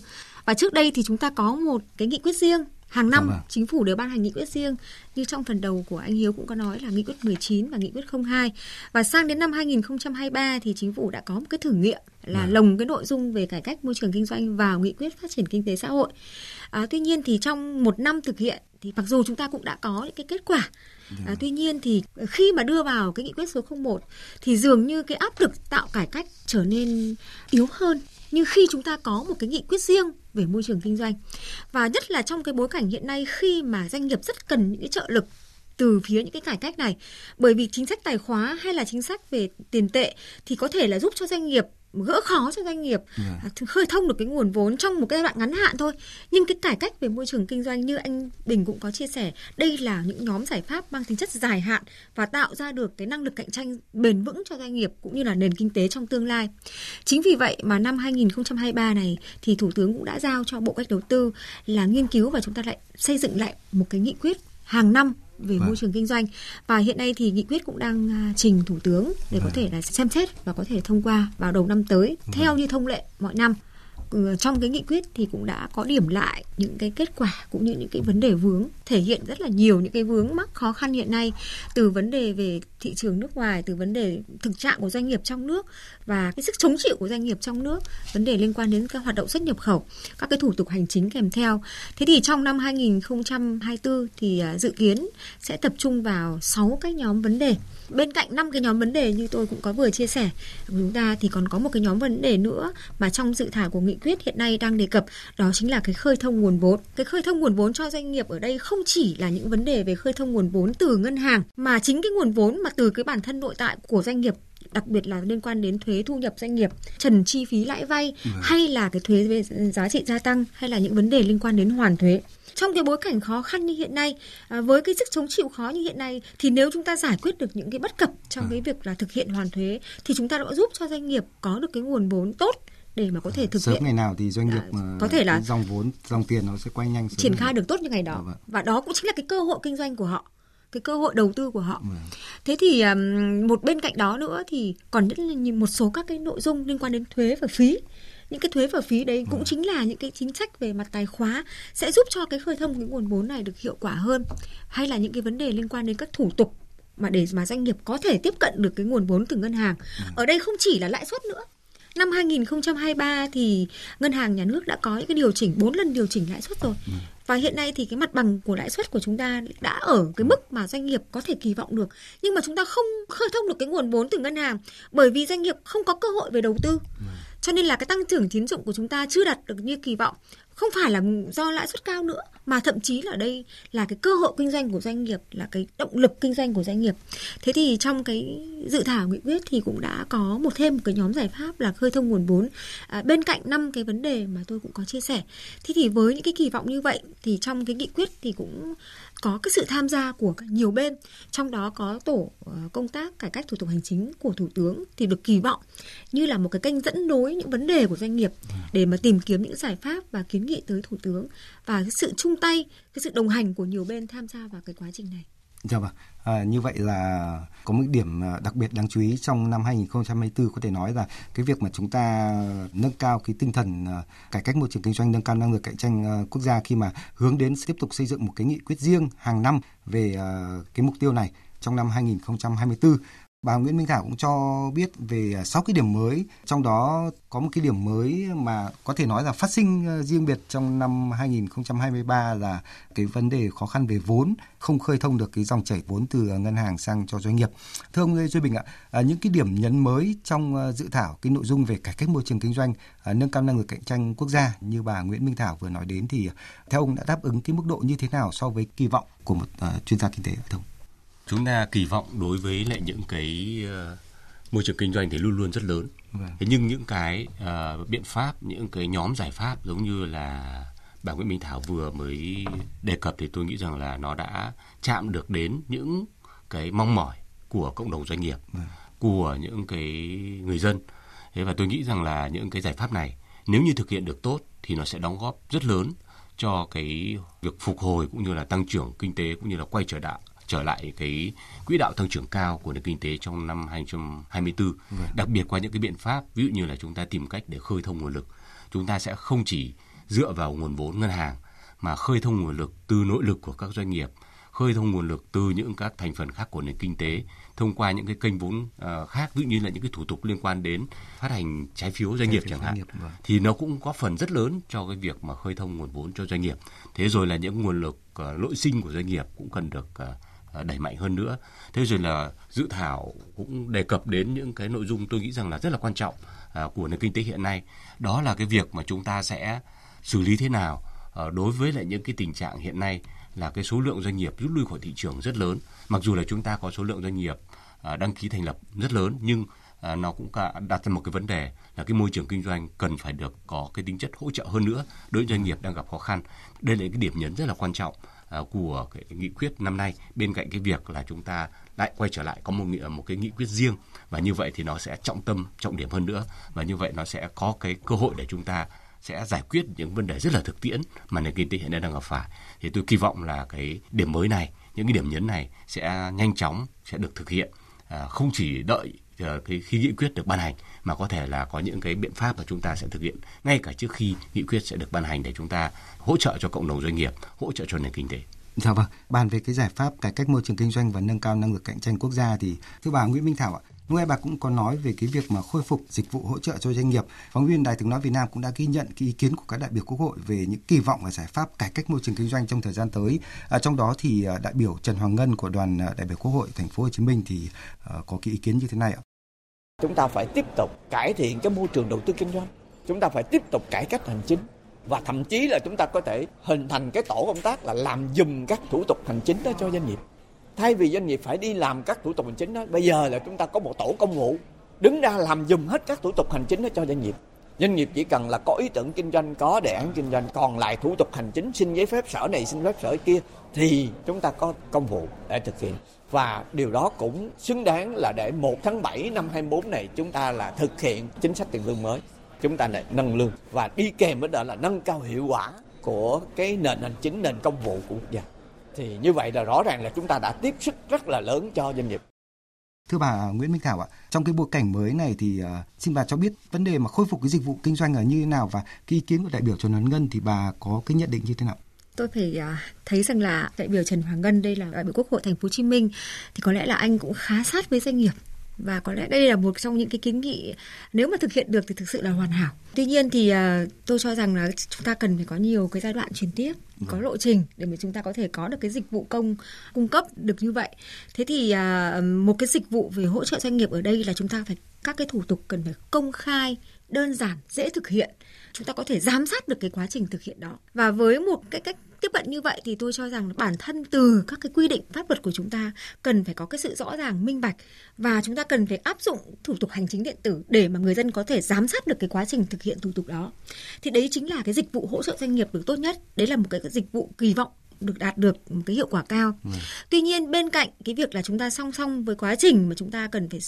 Speaker 4: Và trước đây thì chúng ta có một cái nghị quyết riêng hàng năm vâng chính phủ đều ban hành nghị quyết riêng như trong phần đầu của anh Hiếu cũng có nói là nghị quyết 19 và nghị quyết 02 và sang đến năm 2023 thì chính phủ đã có một cái thử nghiệm là vâng. lồng cái nội dung về cải cách môi trường kinh doanh vào nghị quyết phát triển kinh tế xã hội. À, tuy nhiên thì trong một năm thực hiện thì mặc dù chúng ta cũng đã có những cái kết quả À, dạ. tuy nhiên thì khi mà đưa vào cái nghị quyết số 01 thì dường như cái áp lực tạo cải cách trở nên yếu hơn nhưng khi chúng ta có một cái nghị quyết riêng về môi trường kinh doanh, và nhất là trong cái bối cảnh hiện nay khi mà doanh nghiệp rất cần những cái trợ lực từ phía những cái cải cách này, bởi vì chính sách tài khóa hay là chính sách về tiền tệ thì có thể là giúp cho doanh nghiệp gỡ khó cho doanh nghiệp yeah. Dạ. khơi thông được cái nguồn vốn trong một cái giai đoạn ngắn hạn thôi nhưng cái cải cách về môi trường kinh doanh như anh Bình cũng có chia sẻ đây là những nhóm giải pháp mang tính chất dài hạn và tạo ra được cái năng lực cạnh tranh bền vững cho doanh nghiệp cũng như là nền kinh tế trong tương lai chính vì vậy mà năm 2023 này thì thủ tướng cũng đã giao cho bộ cách đầu tư là nghiên cứu và chúng ta lại xây dựng lại một cái nghị quyết hàng năm về vâng. môi trường kinh doanh và hiện nay thì nghị quyết cũng đang à, trình thủ tướng để vâng. có thể là xem xét và có thể thông qua vào đầu năm tới vâng. theo như thông lệ mọi năm trong cái nghị quyết thì cũng đã có điểm lại những cái kết quả cũng như những cái vấn đề vướng, thể hiện rất là nhiều những cái vướng mắc, khó khăn hiện nay từ vấn đề về thị trường nước ngoài, từ vấn đề thực trạng của doanh nghiệp trong nước và cái sức chống chịu của doanh nghiệp trong nước, vấn đề liên quan đến các hoạt động xuất nhập khẩu, các cái thủ tục hành chính kèm theo. Thế thì trong năm 2024 thì à, dự kiến sẽ tập trung vào 6 cái nhóm vấn đề. Bên cạnh năm cái nhóm vấn đề như tôi cũng có vừa chia sẻ của chúng ta thì còn có một cái nhóm vấn đề nữa mà trong dự thảo của nghị quyết hiện nay đang đề cập đó chính là cái khơi thông nguồn vốn cái khơi thông nguồn vốn cho doanh nghiệp ở đây không chỉ là những vấn đề về khơi thông nguồn vốn từ ngân hàng mà chính cái nguồn vốn mà từ cái bản thân nội tại của doanh nghiệp đặc biệt là liên quan đến thuế thu nhập doanh nghiệp, trần chi phí lãi vay ừ. hay là cái thuế về giá trị gia tăng hay là những vấn đề liên quan đến hoàn thuế trong cái bối cảnh khó khăn như hiện nay à, với cái sức chống chịu khó như hiện nay thì nếu chúng ta giải quyết được những cái bất cập trong à. cái việc là thực hiện hoàn thuế thì chúng ta đã giúp cho doanh nghiệp có được cái nguồn vốn tốt để mà có thể thực
Speaker 3: sớm
Speaker 4: hiện
Speaker 3: ngày nào thì doanh nghiệp à, có thể là dòng vốn dòng tiền nó sẽ quay nhanh
Speaker 4: triển khai được tốt như ngày đó vâng. và đó cũng chính là cái cơ hội kinh doanh của họ cái cơ hội đầu tư của họ. Ừ. Thế thì một bên cạnh đó nữa thì còn rất là một số các cái nội dung liên quan đến thuế và phí những cái thuế và phí đấy cũng ừ. chính là những cái chính sách về mặt tài khóa sẽ giúp cho cái khơi thông cái nguồn vốn này được hiệu quả hơn hay là những cái vấn đề liên quan đến các thủ tục mà để mà doanh nghiệp có thể tiếp cận được cái nguồn vốn từ ngân hàng. Ở đây không chỉ là lãi suất nữa. Năm 2023 thì ngân hàng nhà nước đã có những cái điều chỉnh 4 lần điều chỉnh lãi suất rồi. Ừ. Và hiện nay thì cái mặt bằng của lãi suất của chúng ta đã ở cái mức mà doanh nghiệp có thể kỳ vọng được. Nhưng mà chúng ta không khơi thông được cái nguồn vốn từ ngân hàng bởi vì doanh nghiệp không có cơ hội về đầu tư. Cho nên là cái tăng trưởng tín dụng của chúng ta chưa đạt được như kỳ vọng không phải là do lãi suất cao nữa mà thậm chí là đây là cái cơ hội kinh doanh của doanh nghiệp là cái động lực kinh doanh của doanh nghiệp. Thế thì trong cái dự thảo nghị quyết thì cũng đã có một thêm một cái nhóm giải pháp là khơi thông nguồn vốn. À, bên cạnh năm cái vấn đề mà tôi cũng có chia sẻ thế thì với những cái kỳ vọng như vậy thì trong cái nghị quyết thì cũng có cái sự tham gia của nhiều bên trong đó có tổ ờ, công tác cải cách thủ tục hành chính của thủ tướng thì được kỳ vọng như là một cái kênh dẫn nối những vấn đề của doanh nghiệp để mà tìm kiếm những giải pháp và kiến nghị tới thủ tướng và cái sự chung tay cái sự đồng hành của nhiều bên tham gia vào cái quá trình này.
Speaker 3: Dạ vâng, à, như vậy là có một điểm à, đặc biệt đáng chú ý trong năm 2024 có thể nói là cái việc mà chúng ta nâng cao cái tinh thần à, cải cách môi trường kinh doanh, nâng cao năng lực cạnh tranh à, quốc gia khi mà hướng đến tiếp tục xây dựng một cái nghị quyết riêng hàng năm về cái mục tiêu này trong năm 2024 Bà Nguyễn Minh Thảo cũng cho biết về à, 6 cái điểm mới, trong đó có một cái điểm mới mà có thể nói là phát sinh à, riêng biệt trong năm 2023 là cái vấn đề khó khăn về vốn, không khơi thông được cái dòng chảy vốn từ à, ngân hàng sang cho doanh nghiệp. Thưa ông Lê Duy Bình ạ, những cái điểm nhấn mới trong dự thảo cái nội dung về cải cách môi trường kinh doanh, nâng cao năng lực cạnh tranh quốc gia như bà Nguyễn Minh Thảo vừa nói đến thì theo ông đã đáp ứng cái mức độ như thế nào so với kỳ vọng của một chuyên gia kinh tế thưa ông?
Speaker 5: Chúng ta kỳ vọng đối với lại những cái uh, môi trường kinh doanh thì luôn luôn rất lớn vâng. thế nhưng những cái uh, biện pháp những cái nhóm giải pháp giống như là bà Nguyễn Minh Thảo vừa mới đề cập thì tôi nghĩ rằng là nó đã chạm được đến những cái mong mỏi của cộng đồng doanh nghiệp vâng. của những cái người dân thế và tôi nghĩ rằng là những cái giải pháp này nếu như thực hiện được tốt thì nó sẽ đóng góp rất lớn cho cái việc phục hồi cũng như là tăng trưởng kinh tế cũng như là quay trở lại trở lại cái quỹ đạo tăng trưởng cao của nền kinh tế trong năm 2024. Vâng. Đặc biệt qua những cái biện pháp ví dụ như là chúng ta tìm cách để khơi thông nguồn lực. Chúng ta sẽ không chỉ dựa vào nguồn vốn ngân hàng mà khơi thông nguồn lực từ nội lực của các doanh nghiệp, khơi thông nguồn lực từ những các thành phần khác của nền kinh tế thông qua những cái kênh vốn uh, khác ví dụ như là những cái thủ tục liên quan đến phát hành trái phiếu doanh nghiệp chẳng hạn nghiệp, vâng. thì nó cũng có phần rất lớn cho cái việc mà khơi thông nguồn vốn cho doanh nghiệp thế rồi là những nguồn lực uh, nội sinh của doanh nghiệp cũng cần được uh, đẩy mạnh hơn nữa. Thế rồi là dự thảo cũng đề cập đến những cái nội dung tôi nghĩ rằng là rất là quan trọng à, của nền kinh tế hiện nay. Đó là cái việc mà chúng ta sẽ xử lý thế nào à, đối với lại những cái tình trạng hiện nay là cái số lượng doanh nghiệp rút lui khỏi thị trường rất lớn. Mặc dù là chúng ta có số lượng doanh nghiệp à, đăng ký thành lập rất lớn, nhưng nó cũng đặt ra một cái vấn đề là cái môi trường kinh doanh cần phải được có cái tính chất hỗ trợ hơn nữa đối với doanh nghiệp đang gặp khó khăn. Đây là cái điểm nhấn rất là quan trọng À, của cái nghị quyết năm nay. Bên cạnh cái việc là chúng ta lại quay trở lại có một nghị, một cái nghị quyết riêng và như vậy thì nó sẽ trọng tâm trọng điểm hơn nữa và như vậy nó sẽ có cái cơ hội để chúng ta sẽ giải quyết những vấn đề rất là thực tiễn mà nền kinh tế hiện nay đang gặp phải. Thì tôi kỳ vọng là cái điểm mới này những cái điểm nhấn này sẽ nhanh chóng sẽ được thực hiện à, không chỉ đợi Ờ, cái khi nghị quyết được ban hành mà có thể là có những cái biện pháp mà chúng ta sẽ thực hiện ngay cả trước khi nghị quyết sẽ được ban hành để chúng ta hỗ trợ cho cộng đồng doanh nghiệp, hỗ trợ cho nền kinh tế.
Speaker 3: Dạ vâng, bàn về cái giải pháp cải cách môi trường kinh doanh và nâng cao năng lực cạnh tranh quốc gia thì thưa bà Nguyễn Minh Thảo ạ, Lúc nãy bà cũng có nói về cái việc mà khôi phục dịch vụ hỗ trợ cho doanh nghiệp. Phóng viên Đài tiếng nói Việt Nam cũng đã ghi nhận cái ý kiến của các đại biểu Quốc hội về những kỳ vọng và giải pháp cải cách môi trường kinh doanh trong thời gian tới. À, trong đó thì à, đại biểu Trần Hoàng Ngân của đoàn à, đại biểu Quốc hội thành phố Hồ Chí Minh thì uh, có cái ý kiến như thế này ạ.
Speaker 1: Chúng ta phải tiếp tục cải thiện cái môi trường đầu tư kinh doanh. Chúng ta phải tiếp tục cải cách hành chính và thậm chí là chúng ta có thể hình thành cái tổ công tác là làm dùm các thủ tục hành chính đó cho doanh nghiệp thay vì doanh nghiệp phải đi làm các thủ tục hành chính đó, bây giờ là chúng ta có một tổ công vụ, đứng ra làm dùm hết các thủ tục hành chính đó cho doanh nghiệp. Doanh nghiệp chỉ cần là có ý tưởng kinh doanh, có đề án kinh doanh, còn lại thủ tục hành chính xin giấy phép sở này, xin phép sở kia, thì chúng ta có công vụ để thực hiện. Và điều đó cũng xứng đáng là để 1 tháng 7 năm 24 này, chúng ta là thực hiện chính sách tiền lương mới. Chúng ta lại nâng lương và đi kèm với đó là nâng cao hiệu quả của cái nền hành chính, nền công vụ của quốc gia thì như vậy là rõ ràng là chúng ta đã tiếp sức rất là lớn cho doanh nghiệp
Speaker 3: Thưa bà Nguyễn Minh Thảo ạ, trong cái bối cảnh mới này thì uh, xin bà cho biết vấn đề mà khôi phục cái dịch vụ kinh doanh là như thế nào và cái ý kiến của đại biểu Trần Huấn Ngân thì bà có cái nhận định như thế nào?
Speaker 4: tôi phải uh, thấy rằng là đại biểu Trần Hoàng Ngân đây là đại biểu Quốc hội thành phố Hồ Chí Minh thì có lẽ là anh cũng khá sát với doanh nghiệp và có lẽ đây là một trong những cái kiến nghị nếu mà thực hiện được thì thực sự là hoàn hảo. Tuy nhiên thì uh, tôi cho rằng là chúng ta cần phải có nhiều cái giai đoạn chuyển tiếp, có vâng. lộ trình để mà chúng ta có thể có được cái dịch vụ công cung cấp được như vậy. Thế thì uh, một cái dịch vụ về hỗ trợ doanh nghiệp ở đây là chúng ta phải các cái thủ tục cần phải công khai, đơn giản, dễ thực hiện. Chúng ta có thể giám sát được cái quá trình thực hiện đó. Và với một cái cách tiếp cận như vậy thì tôi cho rằng bản thân từ các cái quy định pháp luật của chúng ta cần phải có cái sự rõ ràng minh bạch và chúng ta cần phải áp dụng thủ tục hành chính điện tử để mà người dân có thể giám sát được cái quá trình thực hiện thủ tục đó. Thì đấy chính là cái dịch vụ hỗ trợ doanh nghiệp được tốt nhất. Đấy là một cái dịch vụ kỳ vọng được đạt được một cái hiệu quả cao. Ừ. Tuy nhiên bên cạnh cái việc là chúng ta song song với quá trình mà chúng ta cần phải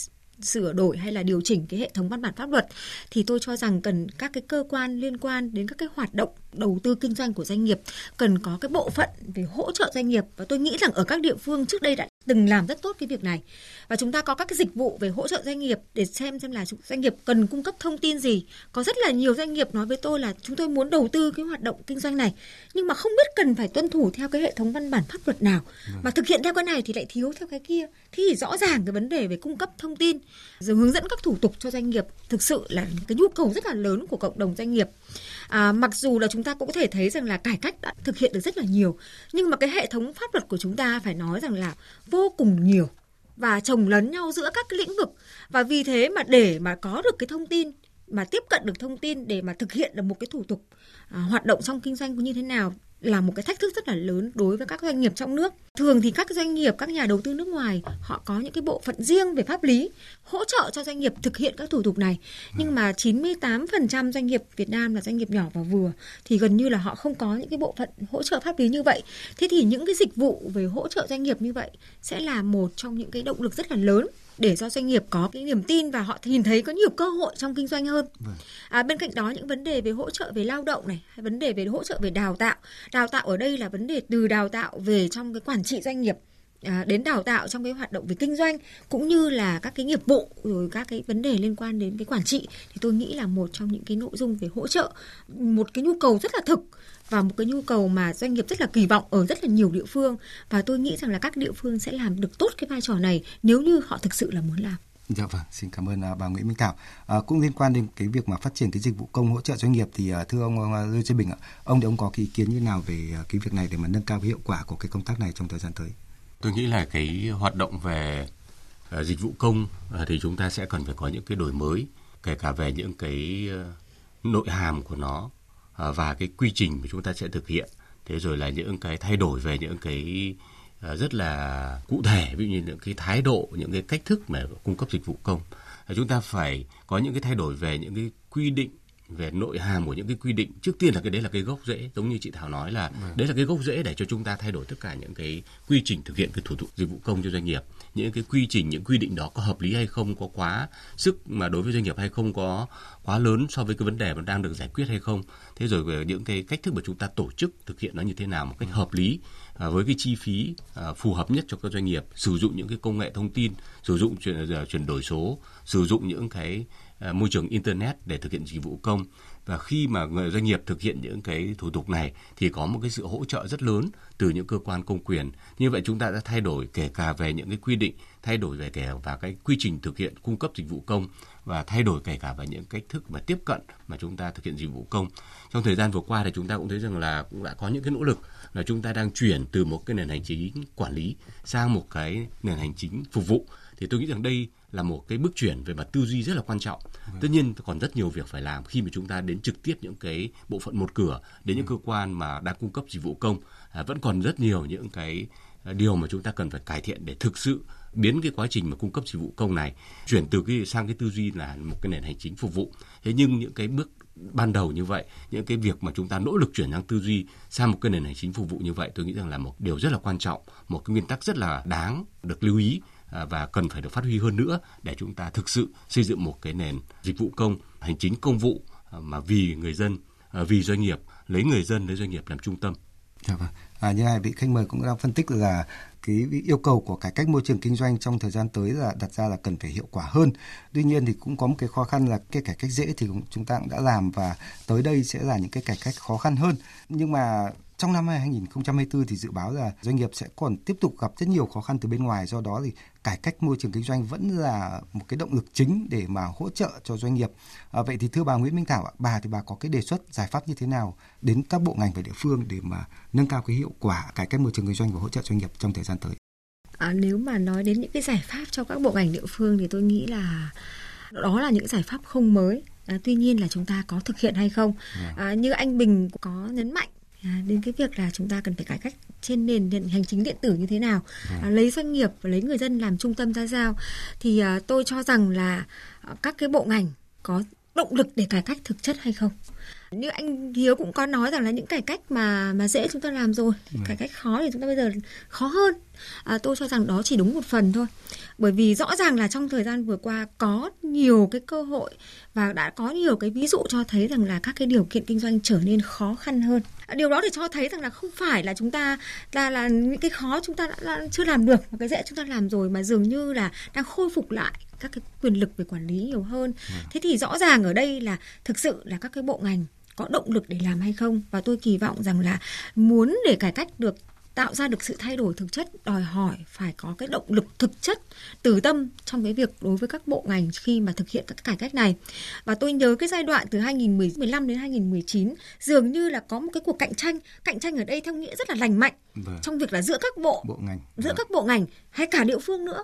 Speaker 4: sửa đổi hay là điều chỉnh cái hệ thống văn bản pháp luật, thì tôi cho rằng cần các cái cơ quan liên quan đến các cái hoạt động đầu tư kinh doanh của doanh nghiệp cần có cái bộ phận về hỗ trợ doanh nghiệp. Và tôi nghĩ rằng ở các địa phương trước đây đã từng làm rất tốt cái việc này. Và chúng ta có các cái dịch vụ về hỗ trợ doanh nghiệp để xem xem là doanh nghiệp cần cung cấp thông tin gì. Có rất là nhiều doanh nghiệp nói với tôi là chúng tôi muốn đầu tư cái hoạt động kinh doanh này nhưng mà không biết cần phải tuân thủ theo cái hệ thống văn bản pháp luật nào. Vâng. mà thực hiện theo cái này thì lại thiếu theo cái kia. Thì rõ ràng cái vấn đề về cung cấp thông tin rồi hướng dẫn các thủ tục cho doanh nghiệp thực sự là cái nhu cầu rất là lớn của cộng đồng doanh nghiệp. À, mặc dù là chúng ta cũng có thể thấy rằng là cải cách đã thực hiện được rất là nhiều nhưng mà cái hệ thống pháp luật của chúng ta phải nói rằng là vô cùng nhiều và chồng lấn nhau giữa các cái lĩnh vực. Và vì thế mà để mà có được cái thông tin mà tiếp cận được thông tin để mà thực hiện được một cái thủ tục à, hoạt động trong kinh doanh như thế nào là một cái thách thức rất là lớn đối với các doanh nghiệp trong nước. Thường thì các doanh nghiệp, các nhà đầu tư nước ngoài họ có những cái bộ phận riêng về pháp lý hỗ trợ cho doanh nghiệp thực hiện các thủ tục này. Nhưng mà 98% doanh nghiệp Việt Nam là doanh nghiệp nhỏ và vừa thì gần như là họ không có những cái bộ phận hỗ trợ pháp lý như vậy. Thế thì những cái dịch vụ về hỗ trợ doanh nghiệp như vậy sẽ là một trong những cái động lực rất là lớn để cho doanh nghiệp có cái niềm tin và họ nhìn thấy có nhiều cơ hội trong kinh doanh hơn. Vâng. À, bên cạnh đó những vấn đề về hỗ trợ về lao động này, hay vấn đề về hỗ trợ về đào tạo. Đào tạo ở đây là vấn đề từ đào tạo về trong cái quản trị doanh nghiệp À, đến đào tạo trong cái hoạt động về kinh doanh cũng như là các cái nghiệp vụ rồi các cái vấn đề liên quan đến cái quản trị thì tôi nghĩ là một trong những cái nội dung về hỗ trợ một cái nhu cầu rất là thực và một cái nhu cầu mà doanh nghiệp rất là kỳ vọng ở rất là nhiều địa phương và tôi nghĩ rằng là các địa phương sẽ làm được tốt cái vai trò này nếu như họ thực sự là muốn làm.
Speaker 3: Dạ vâng, xin cảm ơn à, bà Nguyễn Minh Thảo. À, cũng liên quan đến cái việc mà phát triển cái dịch vụ công hỗ trợ doanh nghiệp thì à, thưa ông Lê Duy Bình ạ, ông thì ông có ý kiến như nào về cái việc này để mà nâng cao cái hiệu quả của cái công tác này trong thời gian tới?
Speaker 5: Tôi nghĩ là cái hoạt động về ờ, dịch vụ công ờ, thì chúng ta sẽ cần phải có những cái đổi mới, kể cả về những cái ờ, nội hàm của nó và cái quy trình mà chúng ta sẽ thực hiện. Thế rồi là những cái thay đổi về những cái rất là cụ thể ví dụ như những cái thái độ những cái cách thức mà cung cấp dịch vụ công. Chúng ta phải có những cái thay đổi về những cái quy định về nội hàm của những cái quy định. Trước tiên là cái đấy là cái gốc rễ giống như chị Thảo nói là ừ. đấy là cái gốc rễ để cho chúng ta thay đổi tất cả những cái quy trình thực hiện cái thủ tục dịch vụ công cho doanh nghiệp. Những cái quy trình những quy định đó có hợp lý hay không có quá sức mà đối với doanh nghiệp hay không có quá lớn so với cái vấn đề mà đang được giải quyết hay không. Thế rồi về những cái cách thức mà chúng ta tổ chức thực hiện nó như thế nào một cách hợp lý à, với cái chi phí à, phù hợp nhất cho các doanh nghiệp. Sử dụng những cái công nghệ thông tin sử dụng chuyển à, chuyển đổi số sử dụng những cái À, À, môi trường internet để thực hiện dịch vụ công. Và khi mà người doanh nghiệp thực hiện những cái thủ tục này thì có một cái sự hỗ trợ rất lớn từ những cơ quan công quyền. Như vậy chúng ta đã thay đổi kể cả về những cái quy định, thay đổi về kể và cái quy trình thực hiện cung cấp dịch vụ công và thay đổi kể cả về những cách thức mà tiếp cận mà chúng ta thực hiện dịch vụ công. Trong thời gian vừa qua thì chúng ta cũng thấy rằng là cũng đã có những cái nỗ lực là chúng ta đang chuyển từ một cái nền hành chính quản lý sang một cái nền hành chính phục vụ. Thì tôi nghĩ rằng đây là một cái bước chuyển về mặt tư duy rất là quan trọng. Vâng. Tất nhiên còn rất nhiều việc phải làm khi mà chúng ta đến trực tiếp những cái bộ phận một cửa đến những cơ quan mà đang cung cấp dịch vụ công à, vẫn còn rất nhiều những cái à, điều mà chúng ta cần phải cải thiện để thực sự biến cái quá trình mà cung cấp dịch vụ công này chuyển từ cái sang cái tư duy là một cái nền hành chính phục vụ. Thế nhưng những cái bước ban đầu như vậy, những cái việc mà chúng ta nỗ lực chuyển sang tư duy sang một cái nền hành chính phục vụ như vậy, tôi nghĩ rằng là một điều rất là quan trọng, một cái nguyên tắc rất là đáng được lưu ý À, và cần phải được phát huy hơn nữa để chúng ta thực sự xây dựng một cái nền dịch vụ công hành chính công vụ à, mà vì người dân à, vì doanh nghiệp lấy người dân lấy doanh nghiệp làm trung tâm.
Speaker 3: Dạ vâng. À, như hai vị khách mời cũng đang phân tích là cái yêu cầu của cải cách môi trường kinh doanh trong thời gian tới là đặt ra là cần phải hiệu quả hơn. Tuy nhiên thì cũng có một cái khó khăn là cái cải cách dễ thì chúng ta cũng đã làm và tới đây sẽ là những cái cải cách khó khăn hơn. Nhưng mà trong năm 2024 thì dự báo là doanh nghiệp sẽ còn tiếp tục gặp rất nhiều khó khăn từ bên ngoài do đó thì cải cách môi trường kinh doanh vẫn là một cái động lực chính để mà hỗ trợ cho doanh nghiệp. À, vậy thì thưa bà Nguyễn Minh Thảo, bà thì bà có cái đề xuất giải pháp như thế nào đến các bộ ngành và địa phương để mà nâng cao cái hiệu quả cải cách môi trường kinh doanh và hỗ trợ doanh nghiệp trong thời gian tới?
Speaker 4: À, nếu mà nói đến những cái giải pháp cho các bộ ngành địa phương thì tôi nghĩ là đó là những giải pháp không mới À, tuy nhiên là chúng ta có thực hiện hay không à, như anh Bình có nhấn mạnh à, đến cái việc là chúng ta cần phải cải cách trên nền hành chính điện tử như thế nào à, lấy doanh nghiệp và lấy người dân làm trung tâm ra sao. Thì à, tôi cho rằng là à, các cái bộ ngành có động lực để cải cách thực chất hay không như anh Hiếu cũng có nói rằng là những cải cách mà mà dễ chúng ta làm rồi ừ. cải cách khó thì chúng ta bây giờ khó hơn à, tôi cho rằng đó chỉ đúng một phần thôi bởi vì rõ ràng là trong thời gian vừa qua có nhiều cái cơ hội và đã có nhiều cái ví dụ cho thấy rằng là các cái điều kiện kinh doanh trở nên khó khăn hơn điều đó thì cho thấy rằng là không phải là chúng ta là là những cái khó chúng ta đã, đã chưa làm được và cái dễ chúng ta làm rồi mà dường như là đang khôi phục lại các cái quyền lực về quản lý nhiều hơn ừ. thế thì rõ ràng ở đây là thực sự là các cái bộ ngành có động lực để làm hay không và tôi kỳ vọng rằng là muốn để cải cách được tạo ra được sự thay đổi thực chất đòi hỏi phải có cái động lực thực chất từ tâm trong cái việc đối với các bộ ngành khi mà thực hiện các cải cách này. Và tôi nhớ cái giai đoạn từ 2015 đến 2019 dường như là có một cái cuộc cạnh tranh, cạnh tranh ở đây theo nghĩa rất là lành mạnh vâng. trong việc là giữa các bộ,
Speaker 3: bộ ngành,
Speaker 4: giữa vâng. các bộ ngành hay cả địa phương nữa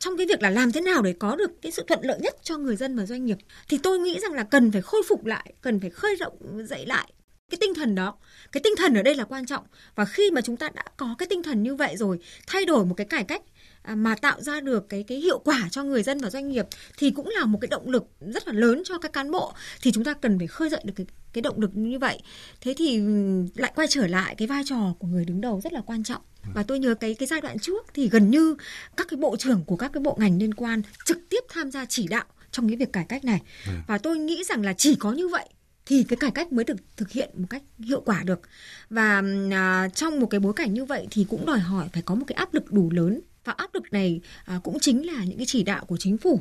Speaker 4: trong cái việc là làm thế nào để có được cái sự thuận lợi nhất cho người dân và doanh nghiệp, thì tôi nghĩ rằng là cần phải khôi phục lại, cần phải khơi rộng, dậy lại cái tinh thần đó. Cái tinh thần ở đây là quan trọng. Và khi mà chúng ta đã có cái tinh thần như vậy rồi, thay đổi một cái cải cách à, mà tạo ra được cái cái hiệu quả cho người dân và doanh nghiệp, thì cũng là một cái động lực rất là lớn cho các cán bộ. Thì chúng ta cần phải khơi dậy được cái cái động lực như vậy. Thế thì ừ, lại quay trở lại cái vai trò của người đứng đầu rất là quan trọng và tôi nhớ cái cái giai đoạn trước thì gần như các cái bộ trưởng của các cái bộ ngành liên quan trực tiếp tham gia chỉ đạo trong cái việc cải cách này. Và tôi nghĩ rằng là chỉ có như vậy thì cái cải cách mới được thực hiện một cách hiệu quả được. Và à, trong một cái bối cảnh như vậy thì cũng đòi hỏi phải có một cái áp lực đủ lớn. Và áp lực này à, cũng chính là những cái chỉ đạo của chính phủ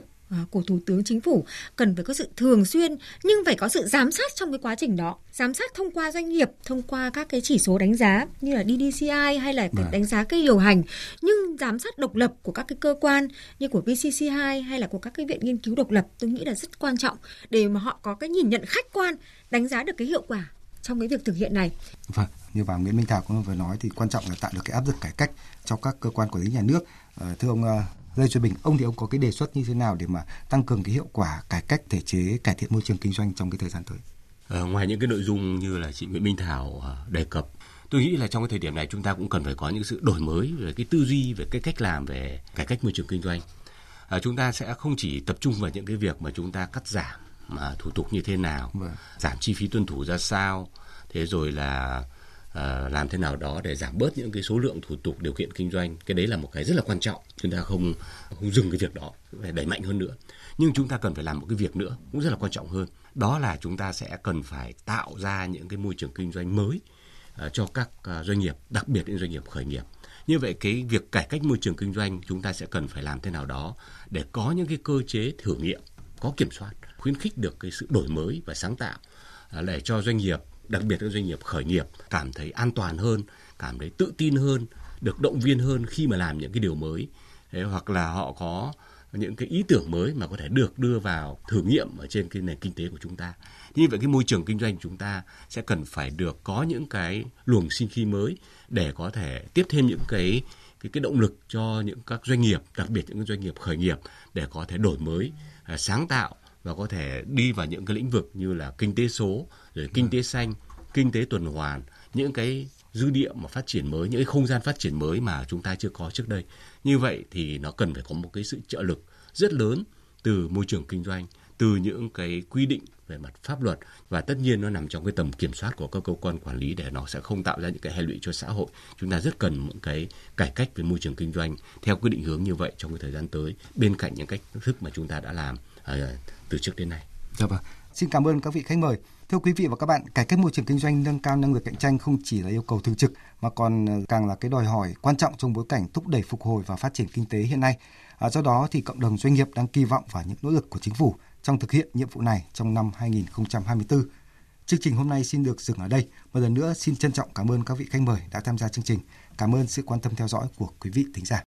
Speaker 4: của Thủ tướng Chính phủ cần phải có sự thường xuyên nhưng phải có sự giám sát trong cái quá trình đó. Giám sát thông qua doanh nghiệp, thông qua các cái chỉ số đánh giá như là DDCI hay là cái vâng. đánh giá cái điều hành nhưng giám sát độc lập của các cái cơ quan như của VCC2 hay là của các cái viện nghiên cứu độc lập tôi nghĩ là rất quan trọng để mà họ có cái nhìn nhận khách quan đánh giá được cái hiệu quả trong cái việc thực hiện này.
Speaker 3: Vâng, như bà Nguyễn Minh Thảo cũng vừa nói thì quan trọng là tạo được cái áp lực cải cách cho các cơ quan quản lý nhà nước. À, thưa ông Lê Xuân Bình, ông thì ông có cái đề xuất như thế nào để mà tăng cường cái hiệu quả cải cách thể chế, cải thiện môi trường kinh doanh trong cái thời gian tới?
Speaker 5: À, ngoài những cái nội dung như là chị Nguyễn Minh Thảo ờ, đề cập, tôi nghĩ là trong cái thời điểm này chúng ta cũng cần phải có những sự đổi mới về cái tư duy, về cái cách làm về cải cách môi trường kinh doanh. À, chúng ta sẽ không chỉ tập trung vào những cái việc mà chúng ta cắt giảm mà thủ tục như thế nào, vâng. giảm chi phí tuân thủ ra sao, thế rồi là À, làm thế nào đó để giảm bớt những cái số lượng thủ tục điều kiện kinh doanh. Cái đấy là một cái rất là quan trọng. Chúng ta không không dừng cái việc đó, phải đẩy mạnh hơn nữa. Nhưng chúng ta cần phải làm một cái việc nữa cũng rất là quan trọng hơn. Đó là chúng ta sẽ cần phải tạo ra những cái môi trường kinh doanh mới à, cho các à, doanh nghiệp, đặc biệt những doanh nghiệp khởi nghiệp. Như vậy cái việc cải cách môi trường kinh doanh chúng ta sẽ cần phải làm thế nào đó để có những cái cơ chế thử nghiệm, có kiểm soát, khuyến khích được cái sự đổi mới và sáng tạo để cho doanh nghiệp đặc biệt các doanh nghiệp khởi nghiệp cảm thấy an toàn hơn, cảm thấy tự tin hơn, được động viên hơn khi mà làm những cái điều mới. Thế, hoặc là họ có những cái ý tưởng mới mà có thể được đưa vào thử nghiệm ở trên cái nền kinh tế của chúng ta. Như vậy cái môi trường kinh doanh chúng ta sẽ cần phải được có những cái luồng sinh khí mới để có thể tiếp thêm những cái cái cái động lực cho những các doanh nghiệp, đặc biệt những doanh nghiệp khởi nghiệp để có thể đổi mới, à, sáng tạo và có thể đi vào những cái lĩnh vực như là kinh tế số, rồi kinh tế xanh, kinh tế tuần hoàn, những cái dư địa mà phát triển mới, những cái không gian phát triển mới mà chúng ta chưa có trước đây. Như vậy thì nó cần phải có một cái sự trợ lực rất lớn từ môi trường kinh doanh, từ những cái quy định về mặt pháp luật và tất nhiên nó nằm trong cái tầm kiểm soát của các cơ quan quản lý để nó sẽ không tạo ra những cái hệ lụy cho xã hội. Chúng ta rất cần những cái cải cách về môi trường kinh doanh theo quy định hướng như vậy trong cái thời gian tới bên cạnh những cách thức mà chúng ta đã làm uh, từ trước đến nay.
Speaker 3: Dạ vâng. Xin cảm ơn các vị khách mời. Thưa quý vị và các bạn, cải cách môi trường kinh doanh nâng cao năng lực cạnh tranh không chỉ là yêu cầu thường trực mà còn ờ, càng là cái đòi hỏi quan trọng trong bối cảnh thúc đẩy phục hồi và phát triển kinh tế hiện nay. À, do đó thì cộng đồng doanh nghiệp đang kỳ vọng vào những nỗ lực của chính phủ trong thực hiện nhiệm vụ này trong năm 2024. Chương trình hôm nay xin được dừng ở đây. Một lần nữa xin trân trọng cảm ơn các vị khách mời đã tham gia chương trình. Cảm ơn sự quan tâm theo dõi của quý vị thính giả.